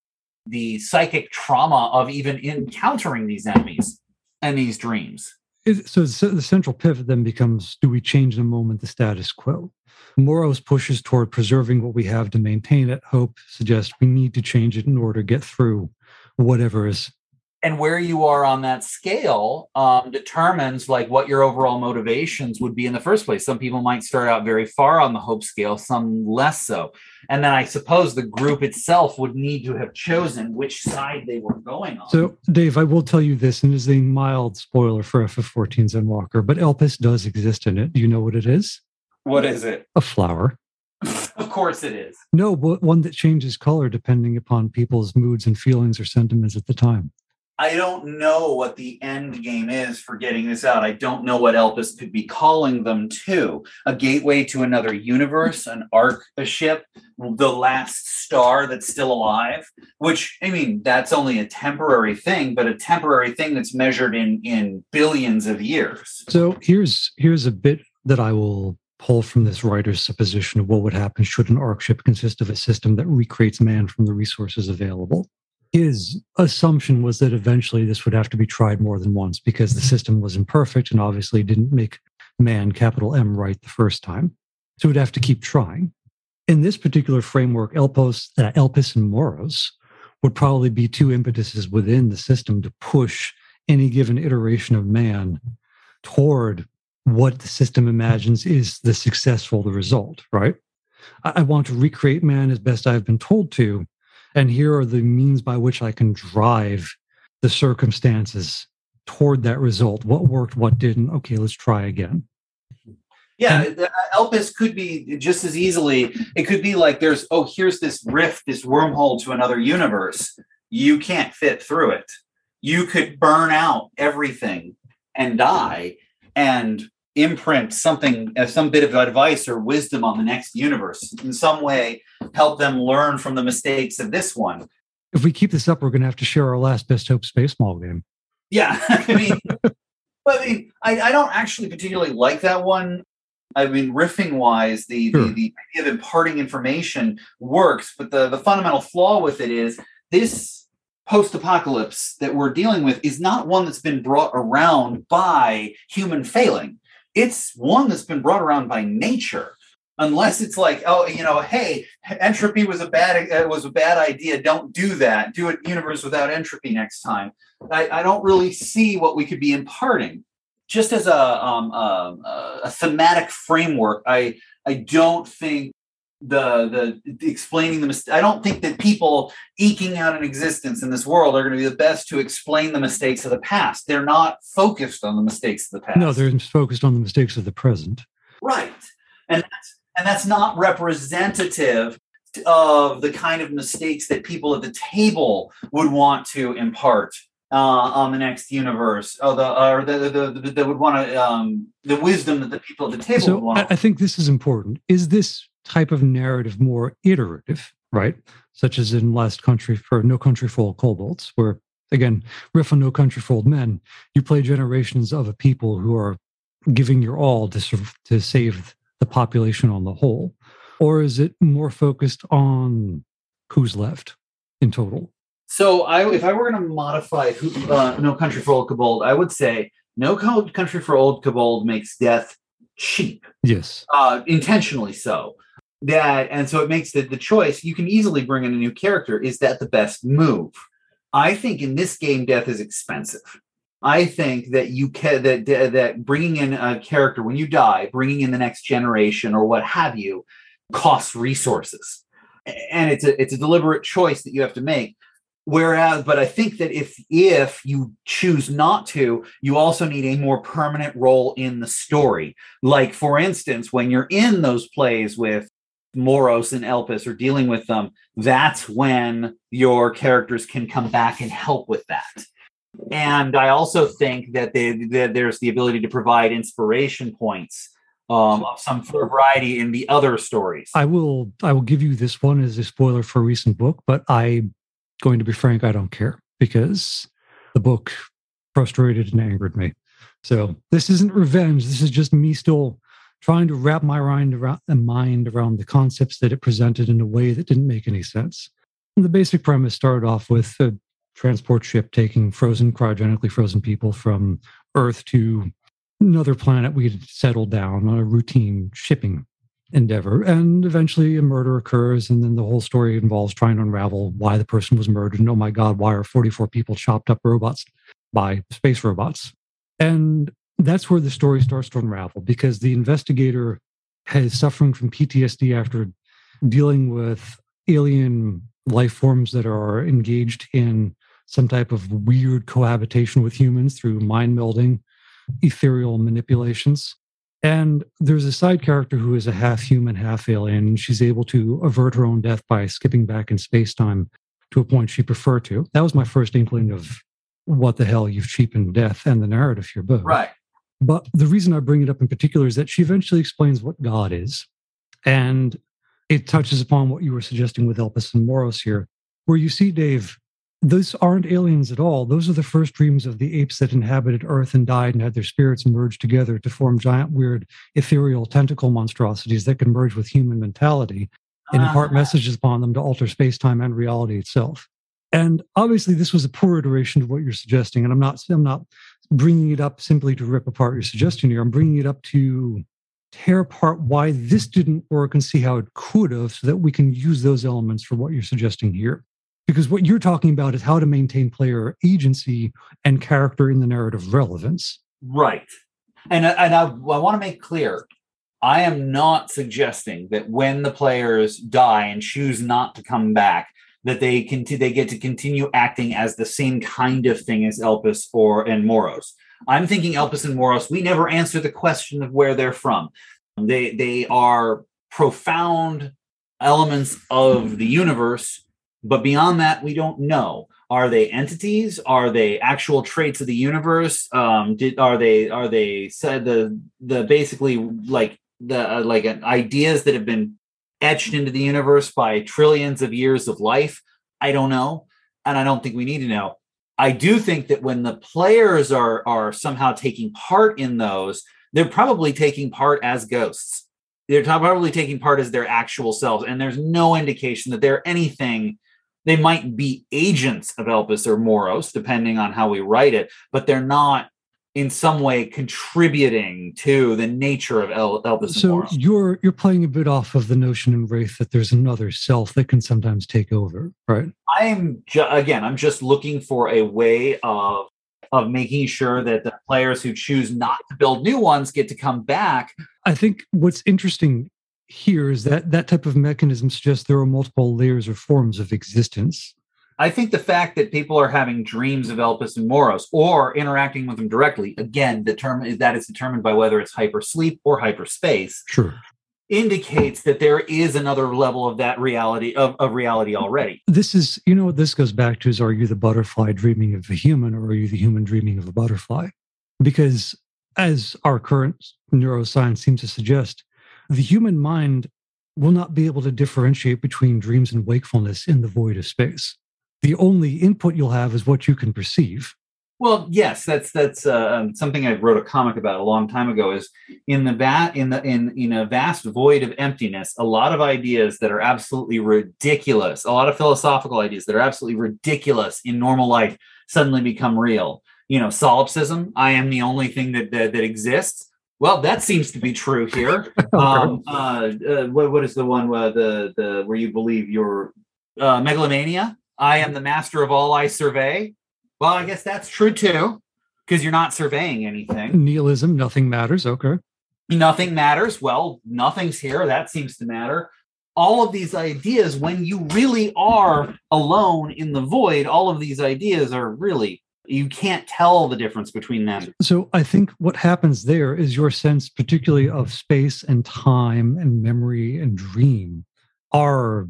the psychic trauma of even encountering these enemies and these dreams. So the the central pivot then becomes do we change in a moment the status quo? Moros pushes toward preserving what we have to maintain it. Hope suggests we need to change it in order to get through whatever is. And where you are on that scale um, determines like what your overall motivations would be in the first place some people might start out very far on the hope scale some less so and then i suppose the group itself would need to have chosen which side they were going on So, Dave, I will tell you this, and is a mild spoiler for ff14s Endwalker, but Elpis does exist in it. Do you know what it is? what is it A flower. of course it is No, but one that changes color depending upon people's moods and feelings or sentiments at the time. I don't know what the end game is for getting this out. I don't know what Elpis could be calling them to. A gateway to another universe, an arc, a ship, the last star that's still alive. Which I mean, that's only a temporary thing, but a temporary thing that's measured in in billions of years. So here's here's a bit that I will pull from this writer's supposition of what would happen should an arc ship consist of a system that recreates man from the resources available. His assumption was that eventually this would have to be tried more than once because the system was imperfect and obviously didn't make man capital M right the first time. So we'd have to keep trying. In this particular framework, Elpos, uh, Elpis and Moros would probably be two impetuses within the system to push any given iteration of man toward what the system imagines is the successful the result, right? I, I want to recreate man as best I've been told to. And here are the means by which I can drive the circumstances toward that result. What worked, what didn't. Okay, let's try again. Yeah, uh, Elpis could be just as easily. It could be like there's oh here's this rift, this wormhole to another universe. You can't fit through it. You could burn out everything and die, and imprint something, uh, some bit of advice or wisdom on the next universe. In some way, help them learn from the mistakes of this one. If we keep this up, we're going to have to share our last Best Hope Space Mall game. Yeah, I mean, but I, mean, I, I don't actually particularly like that one. I mean, riffing wise, the, sure. the, the idea of imparting information works, but the, the fundamental flaw with it is this post apocalypse that we're dealing with is not one that's been brought around by human failing. It's one that's been brought around by nature. Unless it's like, oh, you know, hey, entropy was a bad uh, was a bad idea. Don't do that. Do a universe without entropy next time. I, I don't really see what we could be imparting just as a, um, a, a thematic framework, I I don't think the the explaining the mis- I don't think that people eking out an existence in this world are going to be the best to explain the mistakes of the past. They're not focused on the mistakes of the past. No, they're focused on the mistakes of the present. Right, and that's and that's not representative of the kind of mistakes that people at the table would want to impart uh, on the next universe, or the or the the, the, the would want to um, the wisdom that the people at the table so. I think this is important. Is this type of narrative more iterative, right? Such as in Last Country for No Country for Old Kobolds, where again, riff on No Country for Old Men, you play generations of a people who are giving your all to to save the population on the whole, or is it more focused on who's left in total? So I, if I were going to modify who, uh, No Country for Old Kobold, I would say No Country for Old Kobold makes death cheap. Yes. Uh, intentionally so. That and so it makes the, the choice. You can easily bring in a new character. Is that the best move? I think in this game, death is expensive. I think that you can that that bringing in a character when you die, bringing in the next generation or what have you, costs resources, and it's a it's a deliberate choice that you have to make. Whereas, but I think that if if you choose not to, you also need a more permanent role in the story. Like, for instance, when you're in those plays with Moros and Elpis or dealing with them, that's when your characters can come back and help with that. And I also think that, they, that there's the ability to provide inspiration points um, of some variety in the other stories. I will I will give you this one as a spoiler for a recent book, but I'm going to be frank, I don't care because the book frustrated and angered me. So this isn't revenge. This is just me still trying to wrap my mind around, uh, mind around the concepts that it presented in a way that didn't make any sense. And the basic premise started off with a transport ship taking frozen, cryogenically frozen people from Earth to another planet we'd settled down on a routine shipping endeavor. And eventually a murder occurs. And then the whole story involves trying to unravel why the person was murdered. And oh my God, why are 44 people chopped up robots by space robots? And that's where the story starts to unravel because the investigator is suffering from PTSD after dealing with alien life forms that are engaged in some type of weird cohabitation with humans through mind melding, ethereal manipulations. And there's a side character who is a half human, half alien. She's able to avert her own death by skipping back in space time to a point she preferred to. That was my first inkling of what the hell you've cheapened death and the narrative here both. Right. But the reason I bring it up in particular is that she eventually explains what God is. And it touches upon what you were suggesting with Elpis and Moros here, where you see, Dave, those aren't aliens at all. Those are the first dreams of the apes that inhabited Earth and died and had their spirits merged together to form giant, weird, ethereal tentacle monstrosities that can merge with human mentality and impart uh messages upon them to alter space time and reality itself. And obviously, this was a poor iteration of what you're suggesting. And I'm not, I'm not bringing it up simply to rip apart your suggestion here. I'm bringing it up to tear apart why this didn't work and see how it could have, so that we can use those elements for what you're suggesting here because what you're talking about is how to maintain player agency and character in the narrative relevance. Right. And and I, I want to make clear, I am not suggesting that when the players die and choose not to come back, that they can they get to continue acting as the same kind of thing as Elpis or and Moros. I'm thinking Elpis and Moros. We never answer the question of where they're from. They they are profound elements of the universe, but beyond that, we don't know. Are they entities? Are they actual traits of the universe? Um, did are they are they said the the basically like the uh, like ideas that have been etched into the universe by trillions of years of life? I don't know, and I don't think we need to know. I do think that when the players are are somehow taking part in those, they're probably taking part as ghosts. They're probably taking part as their actual selves, and there's no indication that they're anything. They might be agents of Elpis or Moros, depending on how we write it, but they're not in some way contributing to the nature of El- Elpis. So you're you're playing a bit off of the notion in Wraith that there's another self that can sometimes take over, right? I'm ju- again, I'm just looking for a way of of making sure that the players who choose not to build new ones get to come back. I think what's interesting here is that that type of mechanism suggests there are multiple layers or forms of existence I think the fact that people are having dreams of Elpis and Moros or interacting with them directly, again, determine that is determined by whether it's hypersleep or hyperspace. Sure. Indicates that there is another level of that reality of, of reality already. This is, you know, what this goes back to is are you the butterfly dreaming of a human or are you the human dreaming of a butterfly? Because as our current neuroscience seems to suggest, the human mind will not be able to differentiate between dreams and wakefulness in the void of space the only input you'll have is what you can perceive. Well, yes, that's that's uh, um, something I wrote a comic about a long time ago. Is in the va- in the in in a vast void of emptiness, a lot of ideas that are absolutely ridiculous, a lot of philosophical ideas that are absolutely ridiculous in normal life suddenly become real. You know, solipsism. I am the only thing that that, that exists. Well, that seems to be true here. um, uh, uh, what, what is the one where the the where you believe you're uh, megalomania? I am the master of all I survey. Well, I guess that's true too, because you're not surveying anything. Nihilism, nothing matters. Okay. Nothing matters. Well, nothing's here. That seems to matter. All of these ideas, when you really are alone in the void, all of these ideas are really, you can't tell the difference between them. So I think what happens there is your sense, particularly of space and time and memory and dream, are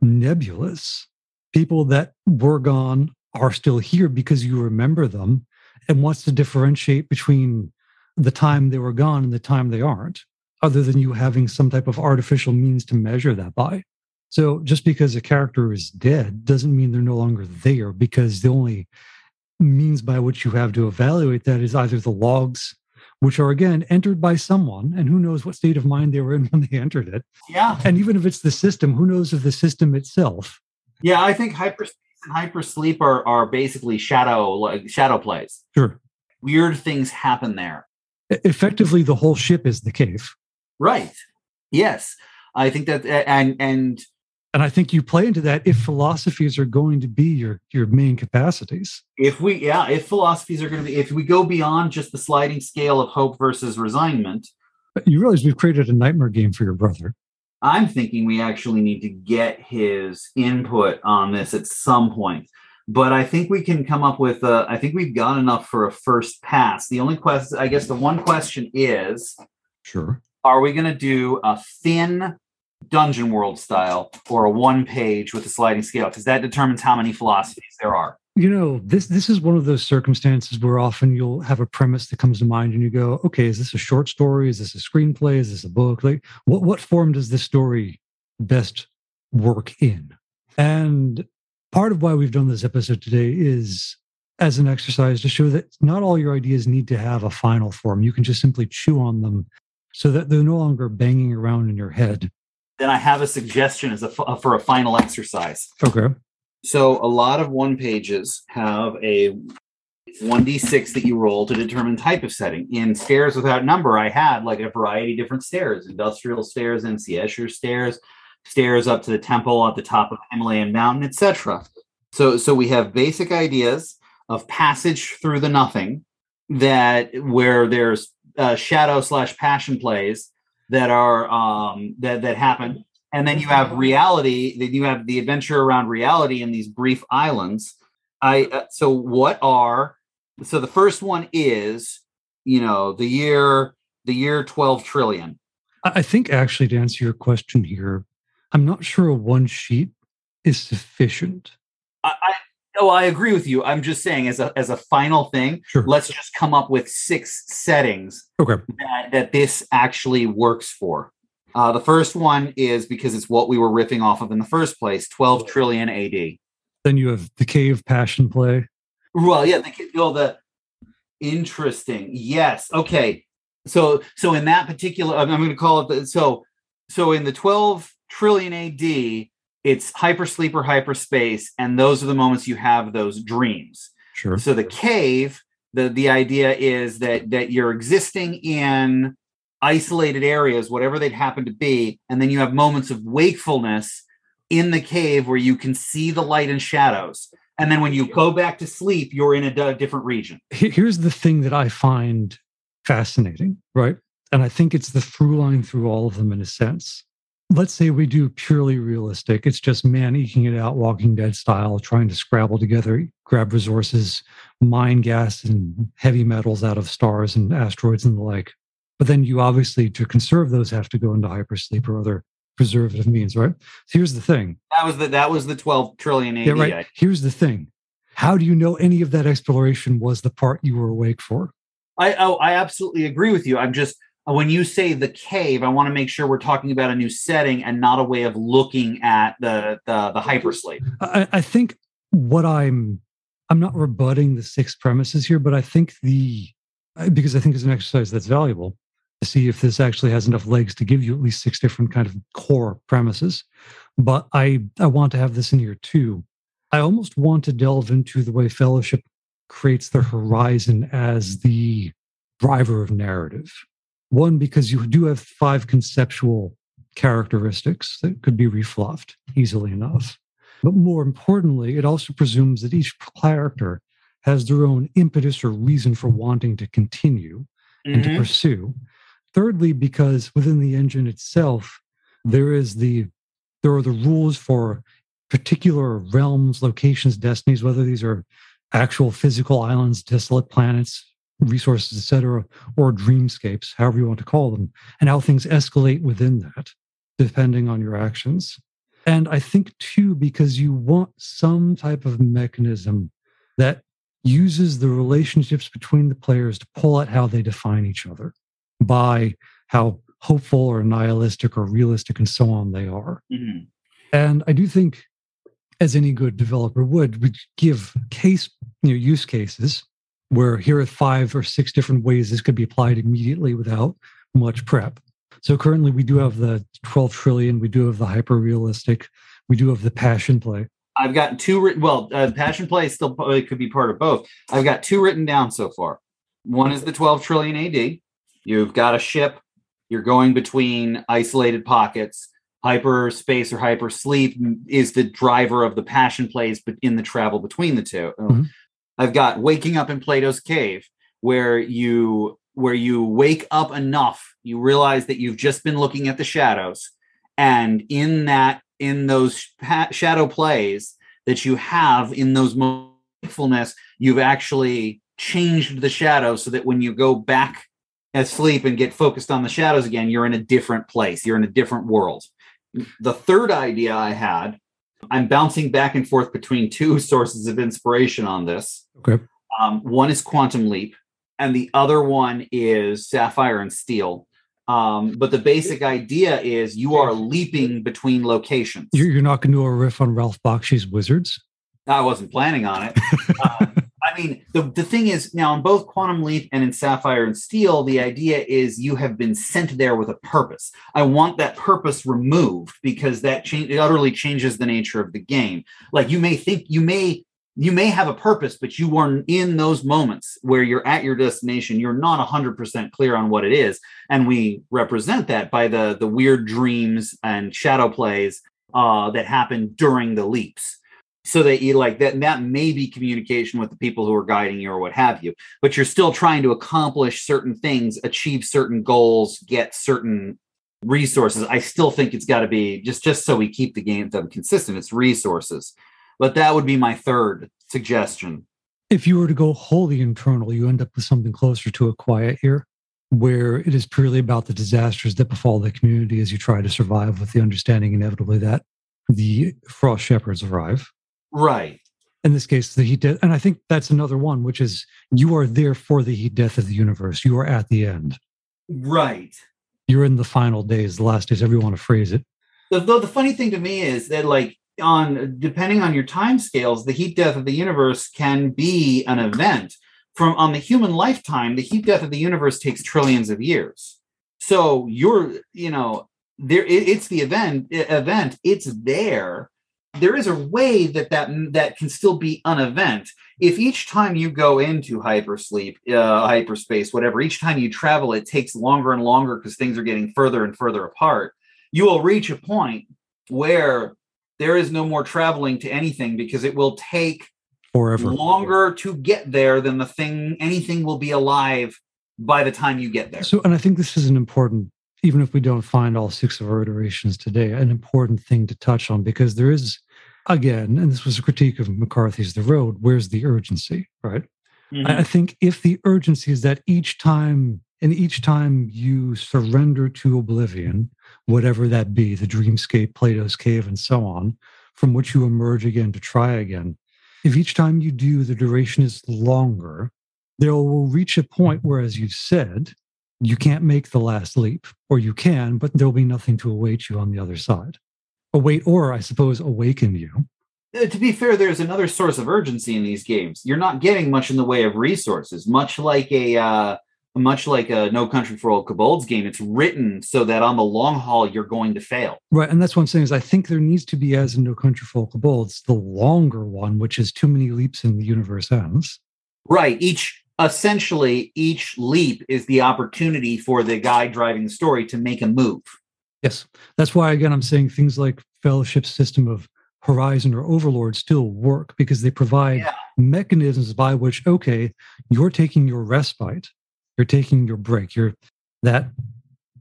nebulous people that were gone are still here because you remember them and wants to differentiate between the time they were gone and the time they aren't, other than you having some type of artificial means to measure that by. So just because a character is dead doesn't mean they're no longer there because the only means by which you have to evaluate that is either the logs, which are again entered by someone, and who knows what state of mind they were in when they entered it. Yeah. And even if it's the system, who knows if the system itself? Yeah, I think hyperspace and hypersleep are are basically shadow like shadow plays. Sure. Weird things happen there. Effectively, the whole ship is the cave. Right. Yes, I think that, and and and I think you play into that if philosophies are going to be your your main capacities. If we, yeah, if philosophies are going to be, if we go beyond just the sliding scale of hope versus resignment, you realize we've created a nightmare game for your brother. I'm thinking we actually need to get his input on this at some point. But I think we can come up with. A, I think we've got enough for a first pass. The only question, I guess, the one question is, sure, are we going to do a thin dungeon world style or a one page with a sliding scale? Because that determines how many philosophies there are you know this this is one of those circumstances where often you'll have a premise that comes to mind and you go okay is this a short story? Is this a screenplay? Is this a book? Like what what form does this story best work in? And part of why we've done this episode today is as an exercise to show that not all your ideas need to have a final form. You can just simply chew on them so that they're no longer banging around in your head. Then i have a suggestion as a for a final exercise. Okay so a lot of one pages have a 1d6 that you roll to determine type of setting. In Stairs Without Number, I had like a variety of different stairs, industrial stairs, MC Escher stairs, stairs up to the temple at the top of Himalayan mountain, etc. So so we have basic ideas of passage through the nothing that where there's uh, shadow slash passion plays that are um, that that happen, and then you have reality. Then you have the adventure around reality in these brief islands. I uh, so what are so the first one is you know the year the year twelve trillion. I think actually to answer your question here, I'm not sure one sheet is sufficient. I, I oh I agree with you. I'm just saying as a as a final thing, Sure. let's just come up with six settings Okay. that, that this actually works for. Uh, the first one is because it's what we were riffing off of in the first place 12 trillion AD. Then you have the cave passion play. Well, yeah, the, well, the interesting. Yes. Okay. So, so in that particular, I'm, I'm going to call it the, so, so in the 12 trillion AD, it's hypersleep or hyperspace. And those are the moments you have those dreams. Sure. So the cave, the the idea is that that you're existing in isolated areas, whatever they'd happen to be, and then you have moments of wakefulness in the cave where you can see the light and shadows. And then when you go back to sleep, you're in a different region. Here's the thing that I find fascinating, right? And I think it's the through line through all of them in a sense. Let's say we do purely realistic. It's just man eking it out, Walking Dead style, trying to scrabble together, grab resources, mine gas and heavy metals out of stars and asteroids and the like. But then you obviously, to conserve those, have to go into hypersleep or other preservative means, right? So here's the thing. That was the that was the 12 trillion AD. Yeah, right. Here's the thing. How do you know any of that exploration was the part you were awake for? I oh, I absolutely agree with you. I'm just when you say the cave, I want to make sure we're talking about a new setting and not a way of looking at the the, the hypersleep. I, I think what I'm I'm not rebutting the six premises here, but I think the because I think it's an exercise that's valuable to see if this actually has enough legs to give you at least six different kind of core premises. But I I want to have this in here too. I almost want to delve into the way fellowship creates the horizon as the driver of narrative. One, because you do have five conceptual characteristics that could be refluffed easily enough. But more importantly, it also presumes that each character has their own impetus or reason for wanting to continue and to Mhm. pursue. Thirdly, because within the engine itself, there is the there are the rules for particular realms, locations, destinies, whether these are actual physical islands, desolate planets, resources, etc., or dreamscapes, however you want to call them, and how things escalate within that, depending on your actions. And I think too, because you want some type of mechanism that uses the relationships between the players to pull out how they define each other by how hopeful or nihilistic or realistic and so on they are. Mhm. And I do think, as any good developer would, would give case you know use cases where here are five or six different ways this could be applied immediately without much prep. So currently we do have the 12 trillion, we do have the hyper realistic, we do have the passion play. I've got two written. Well, uh, passion play still probably could be part of both. I've got two written down so far. One is the 12 trillion AD. You've got a ship. You're going between isolated pockets. Hyperspace or hypersleep is the driver of the passion plays, but in the travel between the 2 Mhm. I've got waking up in Plato's cave, where you where you wake up enough, you realize that you've just been looking at the shadows, and in that in those shadow plays that you have in those mindfulness, you've actually changed the shadows so that when you go back asleep and get focused on the shadows again, you're in a different place. You're in a different world. The third idea I had, I'm bouncing back and forth between two sources of inspiration on this. Okay. Um, one is Quantum Leap, and the other one is Sapphire and Steel. Um, but the basic idea is you are leaping between locations. You're, you're not going to do a riff on Ralph Bakshi's Wizards. I wasn't planning on it. Uh, I mean, the, the thing is now in both Quantum Leap and in Sapphire and Steel, the idea is you have been sent there with a purpose. I want that purpose removed because that change it utterly changes the nature of the game. Like you may think you may you may have a purpose, but you are in those moments where you're at your destination, you're not 100% clear on what it is. And we represent that by the, the weird dreams and shadow plays uh, that happen during the leaps. So that you like that and that may be communication with the people who are guiding you or what have you but you're still trying to accomplish certain things achieve certain goals get certain resources. I still think it's got to be just just so we keep the game them consistent it's resources. But that would be my third suggestion. If you were to go wholly internal you end up with something closer to a quiet year where it is purely about the disasters that befall the community as you try to survive with the understanding inevitably that the frost shepherds arrive Right. In this case, the heat death. And I think that's another one, which is you are there for the heat death of the universe. You are at the end. Right. You're in the final days, the last days, however you want to phrase it. The, the, the funny thing to me is that, like, on depending on your time scales, the heat death of the universe can be an event. From on the human lifetime, the heat death of the universe takes trillions of years. So you're, you know, there it, it's the event event. It's there there is a way that that that can still be an event. If each time you go into hypersleep uh, hyperspace whatever each time you travel it takes longer and longer because things are getting further and further apart you will reach a point where there is no more traveling to anything because it will take forever. longer to get there than the thing anything will be alive by the time you get there. So and i think this is an important even if we don't find all six of our iterations today, an important thing to touch on because there is, again, and this was a critique of McCarthy's The Road, where's the urgency, right? Mm-hmm. I think if the urgency is that each time, and each time you surrender to oblivion, whatever that be, the dreamscape, Plato's cave, and so on, from which you emerge again to try again, if each time you do, the duration is longer, there will reach a point where, as you said, you can't make the last leap, or you can, but there'll be nothing to await you on the other side. Await, or I suppose, awaken you. Uh, to be fair, there's another source of urgency in these games. You're not getting much in the way of resources, much like a uh, much like a No Country for Old Kobolds game. It's written so that on the long haul you're going to fail. Right, and that's what I'm saying is I think there needs to be, as in No Country for Old Kobolds, the longer one, which is too many leaps in the universe ends. Right. Each essentially each leap is the opportunity for the guy driving the story to make a move. Yes. That's why, again, I'm saying things like fellowship system of Horizon or Overlord still work because they provide yeah. mechanisms by which, okay, you're taking your respite, you're taking your break, you're that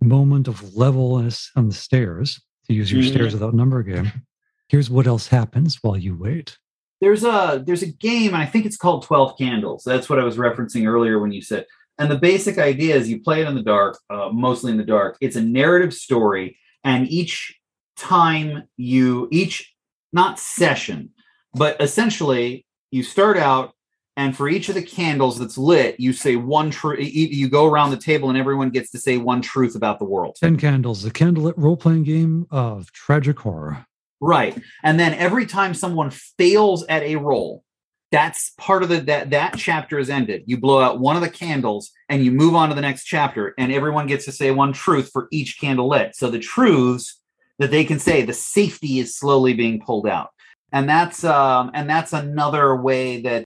moment of levelness on the stairs, to use your mm-hmm. stairs without number game. Here's what else happens while you wait there's a there's a game i think it's called 12 candles that's what i was referencing earlier when you said and the basic idea is you play it in the dark uh, mostly in the dark. It's a narrative story and each time you each not session but essentially you start out and for each of the candles that's lit you say one truth you go around the table and everyone gets to say one truth about the world. 10 candles the candlelit role-playing game of tragic horror. Right. And then every time someone fails at a roll, that's part of the that that chapter is ended. You blow out one of the candles and you move on to the next chapter, and everyone gets to say one truth for each candle lit. So the truths that they can say, the safety is slowly being pulled out, and that's um, and that's another way that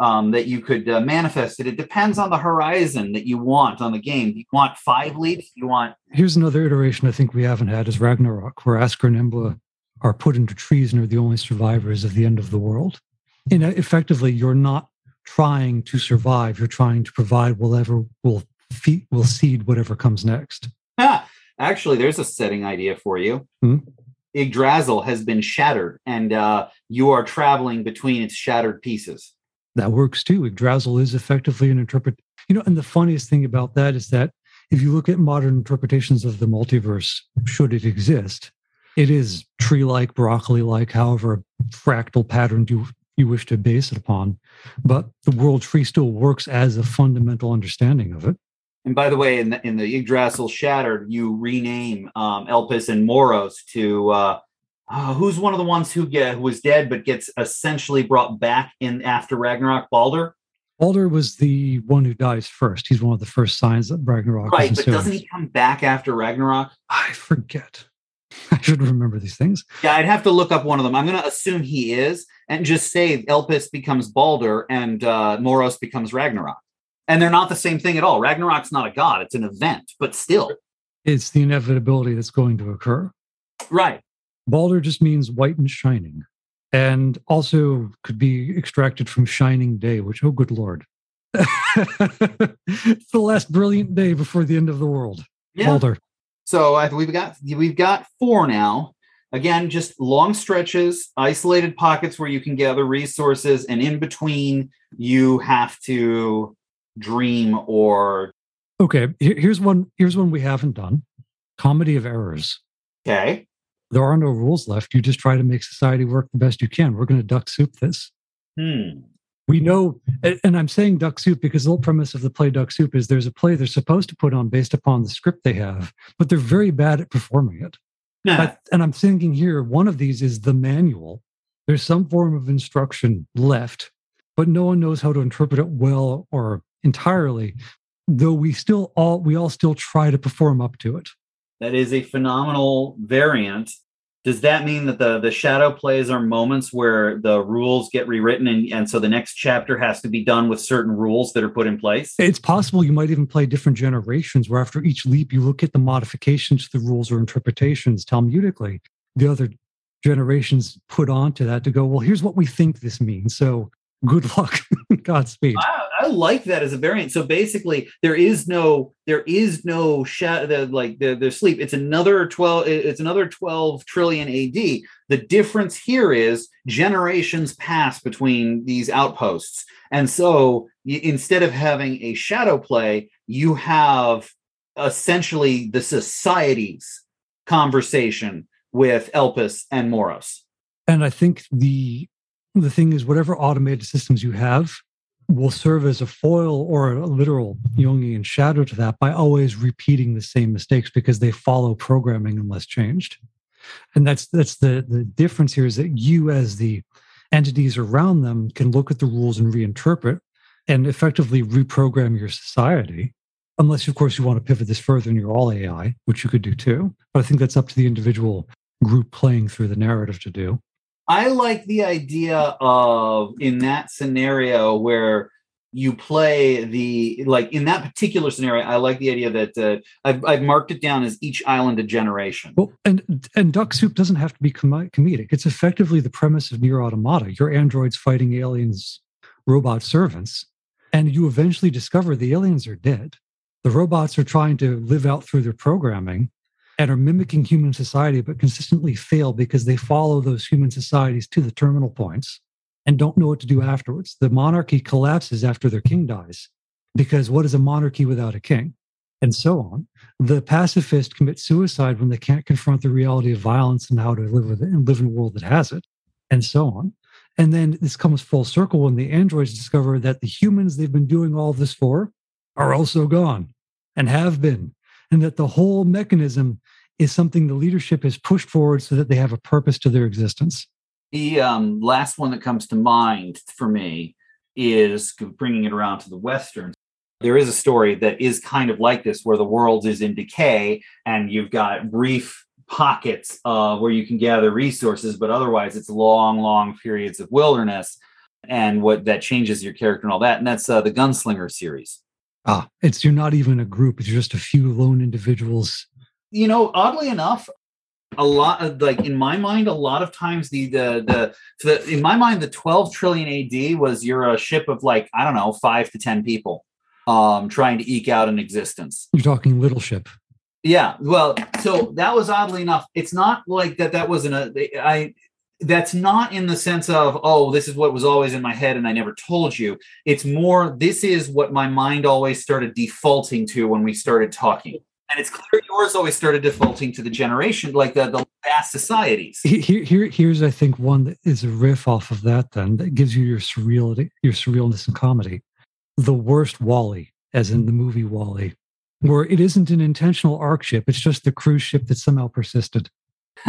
um, that you could uh, manifest it. It depends on the horizon that you want on the game. You want five leaps. You want. Here's another iteration I think we haven't had is Ragnarok, where Askr and Embla are put into trees and are the only survivors of the end of the world. And effectively, you're not trying to survive. You're trying to provide whatever will feed, will seed whatever comes next. Ah, actually, there's a setting idea for you. Hmm? Yggdrasil has been shattered, and uh, you are traveling between its shattered pieces. That works too. Yggdrasil is effectively an interpret. You know, and the funniest thing about that is that if you look at modern interpretations of the multiverse, should it exist, it is tree like, broccoli like, however fractal pattern you, you wish to base it upon. But the world tree still works as a fundamental understanding of it. And by the way, in the, in the Yggdrasil Shattered, you rename um, Elpis and Moros to uh, uh, who's one of the ones who get who was dead but gets essentially brought back in after Ragnarok? Balder. Balder was the one who dies first. He's one of the first signs that Ragnarok. Right, but doesn't he come back after Ragnarok? I forget. I should remember these things. Yeah, I'd have to look up one of them. I'm going to assume he is, and just say Elpis becomes Balder and uh, Moros becomes Ragnarok, and they're not the same thing at all. Ragnarok's not a god; it's an event, but still, it's the inevitability that's going to occur. Right. Balder just means white and shining. and also could be extracted from Shining Day, which, oh, good Lord. it's the last brilliant day before the end of the world. Yeah. Older. So I, we've got we've got four now. Again, just long stretches, isolated pockets where you can gather resources, and in between you have to dream or Okay, here's one. Here's one we haven't done. Comedy of errors. okay. There are no rules left. You just try to make society work the best you can. We're going to duck soup this. Hmm. We know, and I'm saying duck soup because the whole premise of the play duck soup is there's a play they're supposed to put on based upon the script they have, but they're very bad at performing it. But, and I'm thinking here, one of these is the manual. There's some form of instruction left, but no one knows how to interpret it well or entirely. Though we still all we all still try to perform up to it. That is a phenomenal variant. Does that mean that the the shadow plays are moments where the rules get rewritten and, and so the next chapter has to be done with certain rules that are put in place? It's possible you might even play different generations where after each leap you look at the modifications to the rules or interpretations Talmudically. The other generations put onto that to go, well, here's what we think this means. So good luck. Godspeed. I, I like that as a variant. So basically, there is no there is no shadow the, like the the sleep. It's another twelve. It's another twelve trillion AD. The difference here is generations pass between these outposts, and so y- instead of having a shadow play, you have essentially the society's conversation with Elpis and Moros. And I think the the thing is whatever automated systems you have will serve as a foil or a literal Jungian shadow to that by always repeating the same mistakes because they follow programming unless changed. And that's that's the the difference here is that you as the entities around them can look at the rules and reinterpret and effectively reprogram your society. Unless, of course, you want to pivot this further and you're all AI, which you could do too. But I think that's up to the individual group playing through the narrative to do. I like the idea of in that scenario where you play the like in that particular scenario. I like the idea that uh, I've I've marked it down as each island a generation. Well, and and Duck Soup doesn't have to be com- comedic. It's effectively the premise of Nier Automata. Your androids fighting aliens, robot servants, and you eventually discover the aliens are dead. The robots are trying to live out through their programming and are mimicking human society, but consistently fail because they follow those human societies to the terminal points and don't know what to do afterwards. The monarchy collapses after their king dies because what is a monarchy without a king? And so on. The pacifist commits suicide when they can't confront the reality of violence and how to live with it and live in a world that has it, and so on. And then this comes full circle when the androids discover that the humans they've been doing all this for are also gone and have been, and that the whole mechanism is something the leadership has pushed forward so that they have a purpose to their existence. The um, last one that comes to mind for me is bringing it around to the Western. There is a story that is kind of like this, where the world is in decay, and you've got brief pockets uh, where you can gather resources, but otherwise it's long, long periods of wilderness, and what that changes your character and all that. And that's uh, the Gunslinger series. Ah, it's you're not even a group; it's just a few lone individuals. You know, oddly enough, a lot of like in my mind, a lot of times the the the, the in my mind the 12 trillion AD was you're a ship of like I don't know five to ten people, um, trying to eke out an existence. You're talking little ship. Yeah, well, so that was oddly enough. It's not like that. That wasn't a. I. That's not in the sense of oh, this is what was always in my head and I never told you. It's more. This is what my mind always started defaulting to when we started talking. And it's clear yours always started defaulting to the generation, like the, the vast societies. Here, here, here's I think one that is a riff off of that. Then that gives you your surreality, your surrealness and comedy. The worst WALL-E, as in the movie WALL-E, where it isn't an intentional arc ship; it's just the cruise ship that somehow persisted.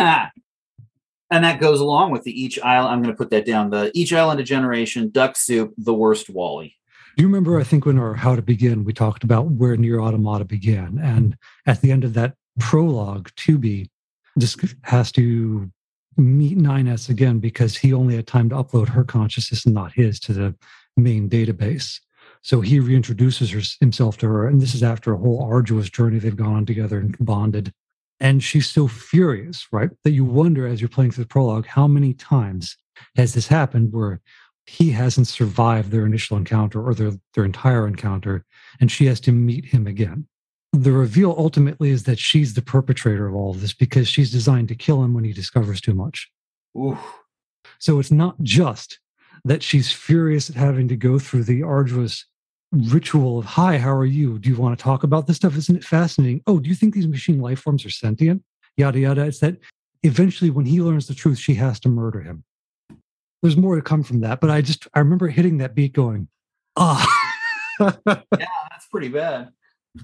And that goes along with the each island. I'm going to put that down. The each island a generation, duck soup, the worst WALL-E. Do you remember? I think when our How to Begin, we talked about where Nier Automata began, and at the end of that prologue, 2B just has to meet 9S again because he only had time to upload her consciousness and not his to the main database. So he reintroduces himself to her, and this is after a whole arduous journey they've gone on together and bonded. And she's so furious, right? That you wonder as you're playing through the prologue, how many times has this happened where he hasn't survived their initial encounter or their, their entire encounter, and she has to meet him again. The reveal ultimately is that she's the perpetrator of all of this because she's designed to kill him when he discovers too much. Oof. So it's not just that she's furious at having to go through the arduous ritual of, Hi, how are you? Do you want to talk about this stuff? Isn't it fascinating? Oh, do you think these machine life forms are sentient? Yada, yada. It's that eventually, when he learns the truth, she has to murder him. There's more to come from that, but I just, I remember hitting that beat going, Ah. yeah, that's pretty bad.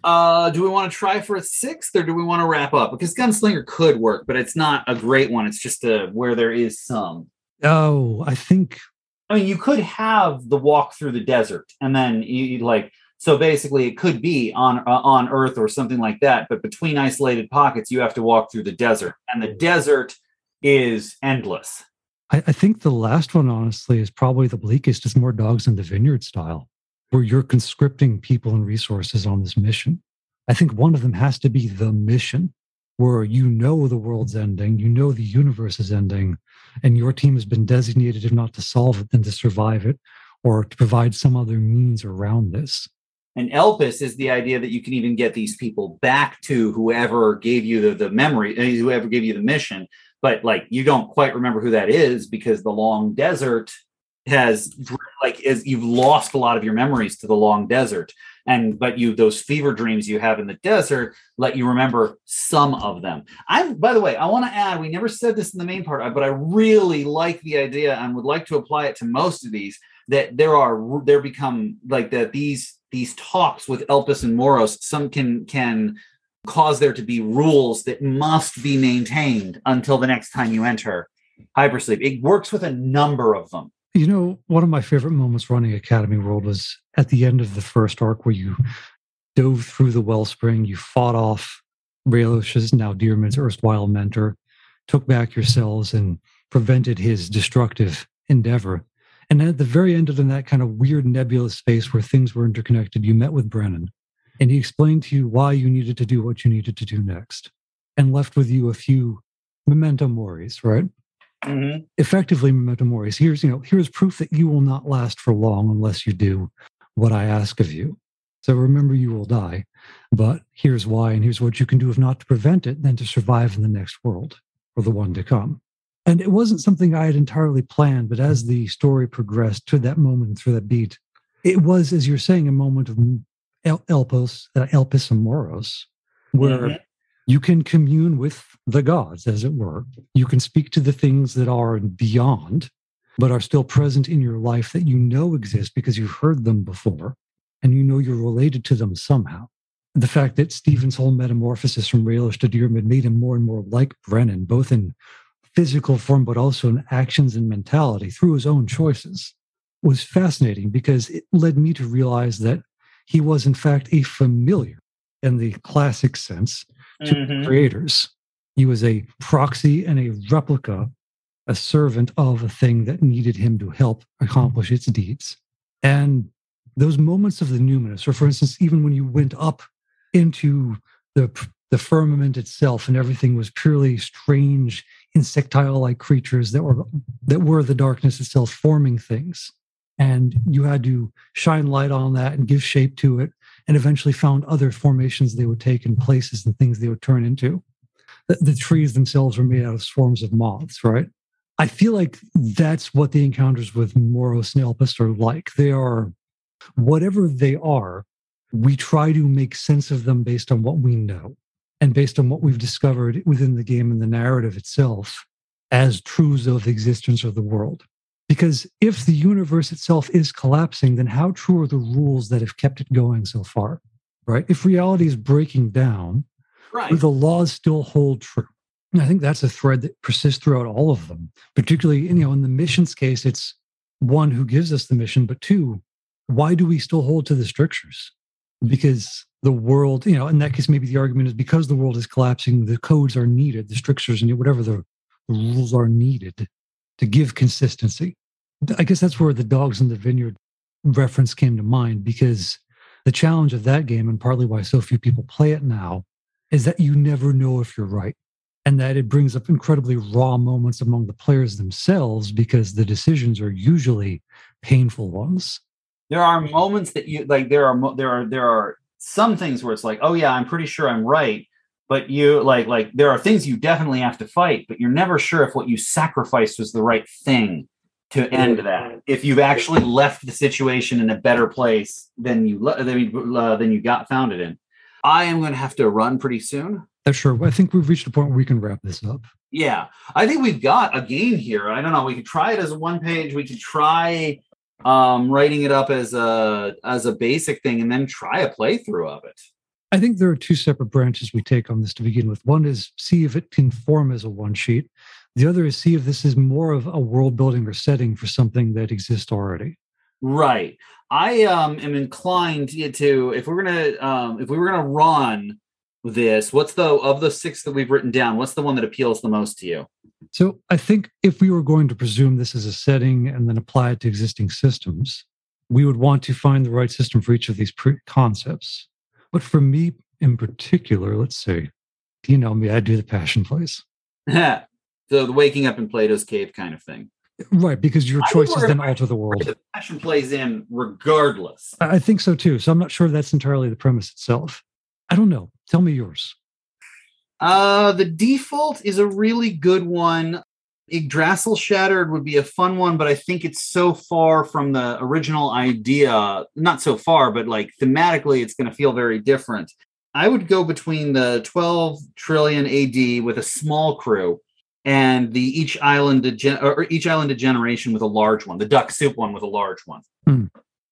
Uh, do we want to try for a sixth or do we want to wrap up? Because Gunslinger could work, but it's not a great one. It's just a where there is some. Oh, I think. I mean, you could have the walk through the desert, and then you like. So basically, it could be on uh, on Earth or something like that. But between isolated pockets, you have to walk through the desert, and the desert is endless. I, I think the last one, honestly, is probably the bleakest. Is more dogs in the vineyard style where you're conscripting people and resources on this mission. I think one of them has to be the mission, where you know the world's ending, you know the universe is ending, and your team has been designated, if not to solve it, then to survive it or to provide some other means around this. And Elpis is the idea that you can even get these people back to whoever gave you the, the memory, uh, whoever gave you the mission. But like you don't quite remember who that is because the long desert has like is you've lost a lot of your memories to the long desert and but you those fever dreams you have in the desert let you remember some of them. I'm by the way i want to add we never said this in the main part but i really like the idea and would like to apply it to most of these that there are there become like that these these talks with elpis and moros some can can cause there to be rules that must be maintained until the next time you enter hypersleep. It works with a number of them you know, one of my favorite moments running Academy World was at the end of the first arc where you dove through the wellspring, you fought off Raylosh's now Dearman's erstwhile mentor, took back your cells, and prevented his destructive endeavor. And at the very end of that kind of weird nebulous space where things were interconnected, you met with Brennan, and he explained to you why you needed to do what you needed to do next, and left with you a few memento moris, right? Mm-hmm. effectively memento. Here's you know here's proof that you will not last for long unless you do what I ask of you. So remember, you will die, but here's why, and here's what you can do if not to prevent it, then to survive in the next world or the one to come. And it wasn't something I had entirely planned, but as the story progressed to that moment through that beat, it was, as you're saying, a moment of El- Elpos, uh, Elpis and Moros, where mm-hmm you can commune with the gods, as it were. You can speak to the things that are beyond, but are still present in your life that you know exist because you've heard them before and you know you're related to them somehow. The fact that Stephen's whole metamorphosis from Raylosh to Dearman made him more and more like Brennan, both in physical form, but also in actions and mentality through his own choices, was fascinating because it led me to realize that he was, in fact, a familiar in the classic sense to mm-hmm. creators. He was a proxy and a replica, a servant of a thing that needed him to help accomplish its deeds. And those moments of the numinous, or for instance, even when you went up into the, the firmament itself and everything was purely strange insectile-like creatures that were that were the darkness itself forming things and you had to shine light on that and give shape to it and eventually found other formations they would take and places and things they would turn into. The, the trees themselves were made out of swarms of moths, right? I feel like that's what the encounters with Moros and Elpis are like. They are, whatever they are, we try to make sense of them based on what we know and based on what we've discovered within the game and the narrative itself as truths of the existence of the world. Because if the universe itself is collapsing, then how true are the rules that have kept it going so far? Right? If reality is breaking down, right. the laws still hold true. And I think that's a thread that persists throughout all of them. Particularly, you know, in the missions case, it's one who gives us the mission, but two, why do we still hold to the strictures? Because the world, you know, in that case, maybe the argument is because the world is collapsing, the codes are needed, the strictures and whatever the, the rules are needed to give consistency. I guess that's where the dogs in the vineyard reference came to mind because the challenge of that game, and partly why so few people play it now, is that you never know if you're right. And that it brings up incredibly raw moments among the players themselves because the decisions are usually painful ones. There are moments that you like. There are there are there are some things where it's like, oh yeah, I'm pretty sure I'm right, but you like like there are things you definitely have to fight, but you're never sure if what you sacrificed was the right thing to end that. If you've actually left the situation in a better place than you than you, uh, than you got found it in. I am going to have to run pretty soon. That's sure. I think we've reached a point where we can wrap this up. Yeah, I think we've got a game here. I don't know. We could try it as a one page. We could try um, writing it up as a as a basic thing, and then try a playthrough of it. I think there are two separate branches we take on this to begin with. One is see if it can form as a one sheet. The other is see if this is more of a world building or setting for something that exists already. Right. I um, am inclined to if we're gonna um, if we were gonna run this, what's the of the six that we've written down? What's the one that appeals the most to you? So I think if we were going to presume this as a setting and then apply it to existing systems, we would want to find the right system for each of these pre- concepts. But for me in particular, let's say, you know me, I do the passion plays. Yeah. so the waking up in Plato's cave kind of thing. Right, because your choices then alter the world. The passion plays in regardless. I think so too. So I'm not sure that's entirely the premise itself. I don't know. Tell me yours. Uh, the default is a really good one. Yggdrasil Shattered would be a fun one, but I think it's so far from the original idea. Not so far, but like thematically, it's going to feel very different. I would go between the 12 trillion AD with a small crew and the each island de- or each island a generation with a large one, the duck soup one with a large one. Hmm.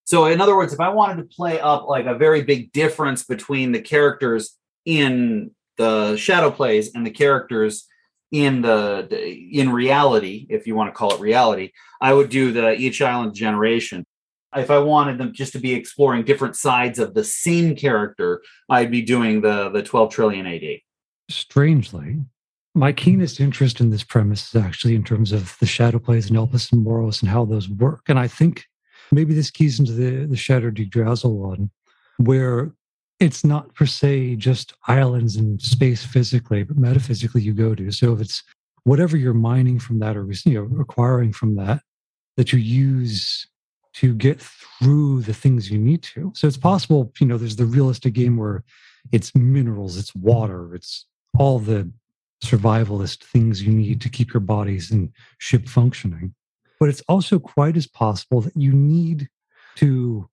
So, in other words, if I wanted to play up like a very big difference between the characters in the shadow plays and the characters in the in reality, if you want to call it reality, I would do the each island generation. If I wanted them just to be exploring different sides of the same character, I'd be doing the the 12 trillion AD. Strangely, my keenest interest in this premise is actually in terms of the shadow plays and Elpis and Moros and how those work. And I think maybe this keys into the, the Shattered Yggdrasil one, where it's not per se just islands and space physically, but metaphysically you go to. So if it's whatever you're mining from that or you know acquiring from that, that you use to get through the things you need to. So it's possible, you know, there's the realistic game where it's minerals, it's water, it's all the survivalist things you need to keep your bodies and ship functioning. But it's also quite as possible that you need to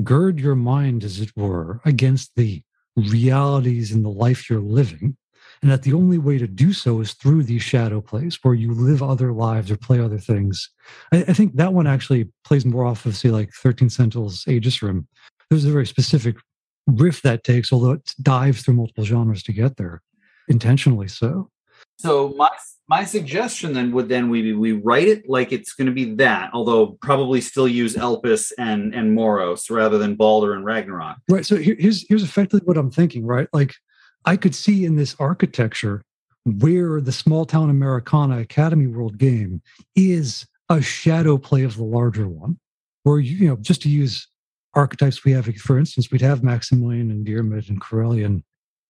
gird your mind, as it were, against the realities in the life you're living. And that the only way to do so is through these shadow plays where you live other lives or play other things. I, I think that one actually plays more off of, say, like 13 Sentinels Aegis Rim. There's a very specific riff that takes, although it dives through multiple genres to get there intentionally so. So my my suggestion then would then we we write it like it's going to be that, although probably still use Elpis and and Moros rather than Balder and Ragnarok. Right. So here's here's effectively what I'm thinking. Right. Like I could see in this architecture where the small town Americana Academy World game is a shadow play of the larger one, where you know just to use archetypes we have, for instance, we'd have Maximilian and Diarmid and Corellian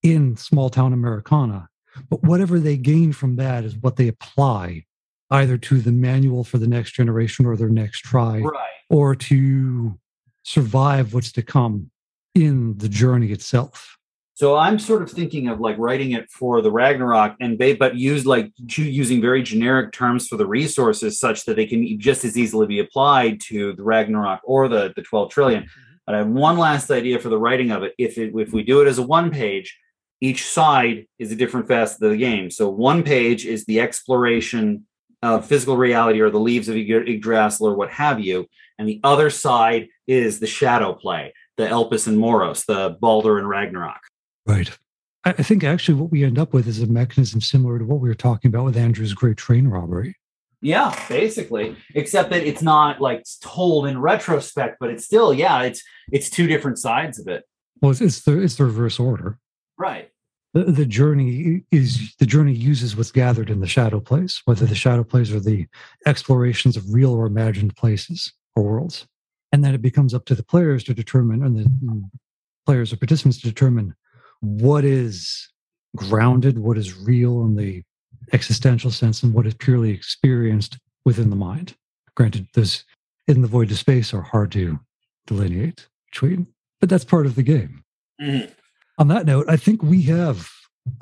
in small town Americana. But whatever they gain from that is what they apply either to the manual for the next generation or their next try, right. or to survive what's to come in the journey itself. So I'm sort of thinking of like writing it for the Ragnarok and they, but use like using very generic terms for the resources such that they can just as easily be applied to the Ragnarok or the, the 12 trillion. Mm-hmm. But I have one last idea for the writing of it. If it, if we do it as a one page, each side is a different facet of the game. So one page is the exploration of physical reality or the leaves of Yggdrasil or what have you, and the other side is the shadow play, the Elpis and Moros, the Balder and Ragnarok. Right. I think actually what we end up with is a mechanism similar to what we were talking about with Andrew's Great Train Robbery. Yeah, basically, except that it's not like told in retrospect, but it's still yeah, it's it's two different sides of it. Well, it's, it's the it's the reverse order. Right. The, journey is the journey uses what's gathered in the shadow place, whether the shadow plays are the explorations of real or imagined places or worlds. And then it becomes up to the players to determine, and the players or participants to determine what is grounded, what is real in the existential sense, and what is purely experienced within the mind. Granted, those in the void of space are hard to delineate between, but that's part of the game. Mm-hmm. On that note, I think we have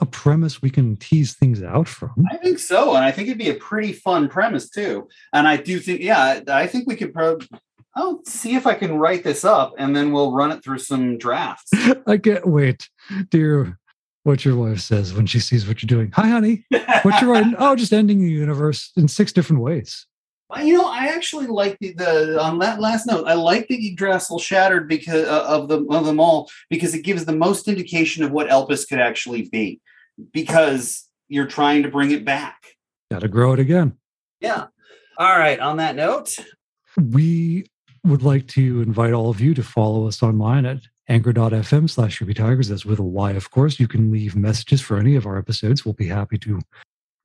a premise we can tease things out from. I think so, and I think it'd be a pretty fun premise too. And I do think, yeah, I think we could probably. I'll see if I can write this up, and then we'll run it through some drafts. I can't wait, dear. What your wife says when she sees what you're doing. Hi, honey. What you're writing? oh, just ending the universe in six different ways. You know, I actually like the, the on that last note. I like the Yggdrasil shattered because uh, of the of them all because it gives the most indication of what Elpis could actually be, because you're trying to bring it back. Got to grow it again. Yeah. All right. On that note, we would like to invite all of you to follow us online at anchor.fm slash Tygers. That's with a Y, of course. You can leave messages for any of our episodes. We'll be happy to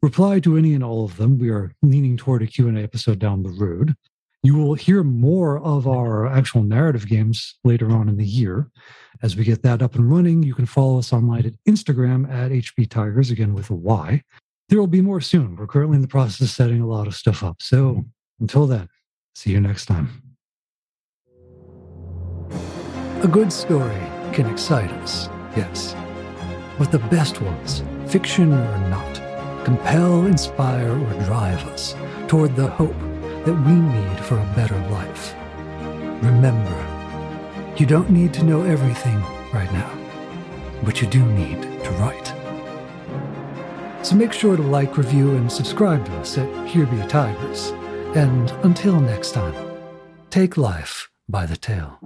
reply to any and all of them. We are leaning toward a Q&A episode down the road. You will hear more of our actual narrative games later on in the year. As we get that up and running, you can follow us online at Instagram at HB Tygers, again with a Y. There will be more soon. We're currently in the process of setting a lot of stuff up. So until then, see you next time. A good story can excite us, yes. But the best ones, fiction or not, compel, inspire, or drive us toward the hope that we need for a better life. Remember, you don't need to know everything right now, but you do need to write. So make sure to like, review, and subscribe to us at Here Be a Tygers. And until next time, take life by the tail.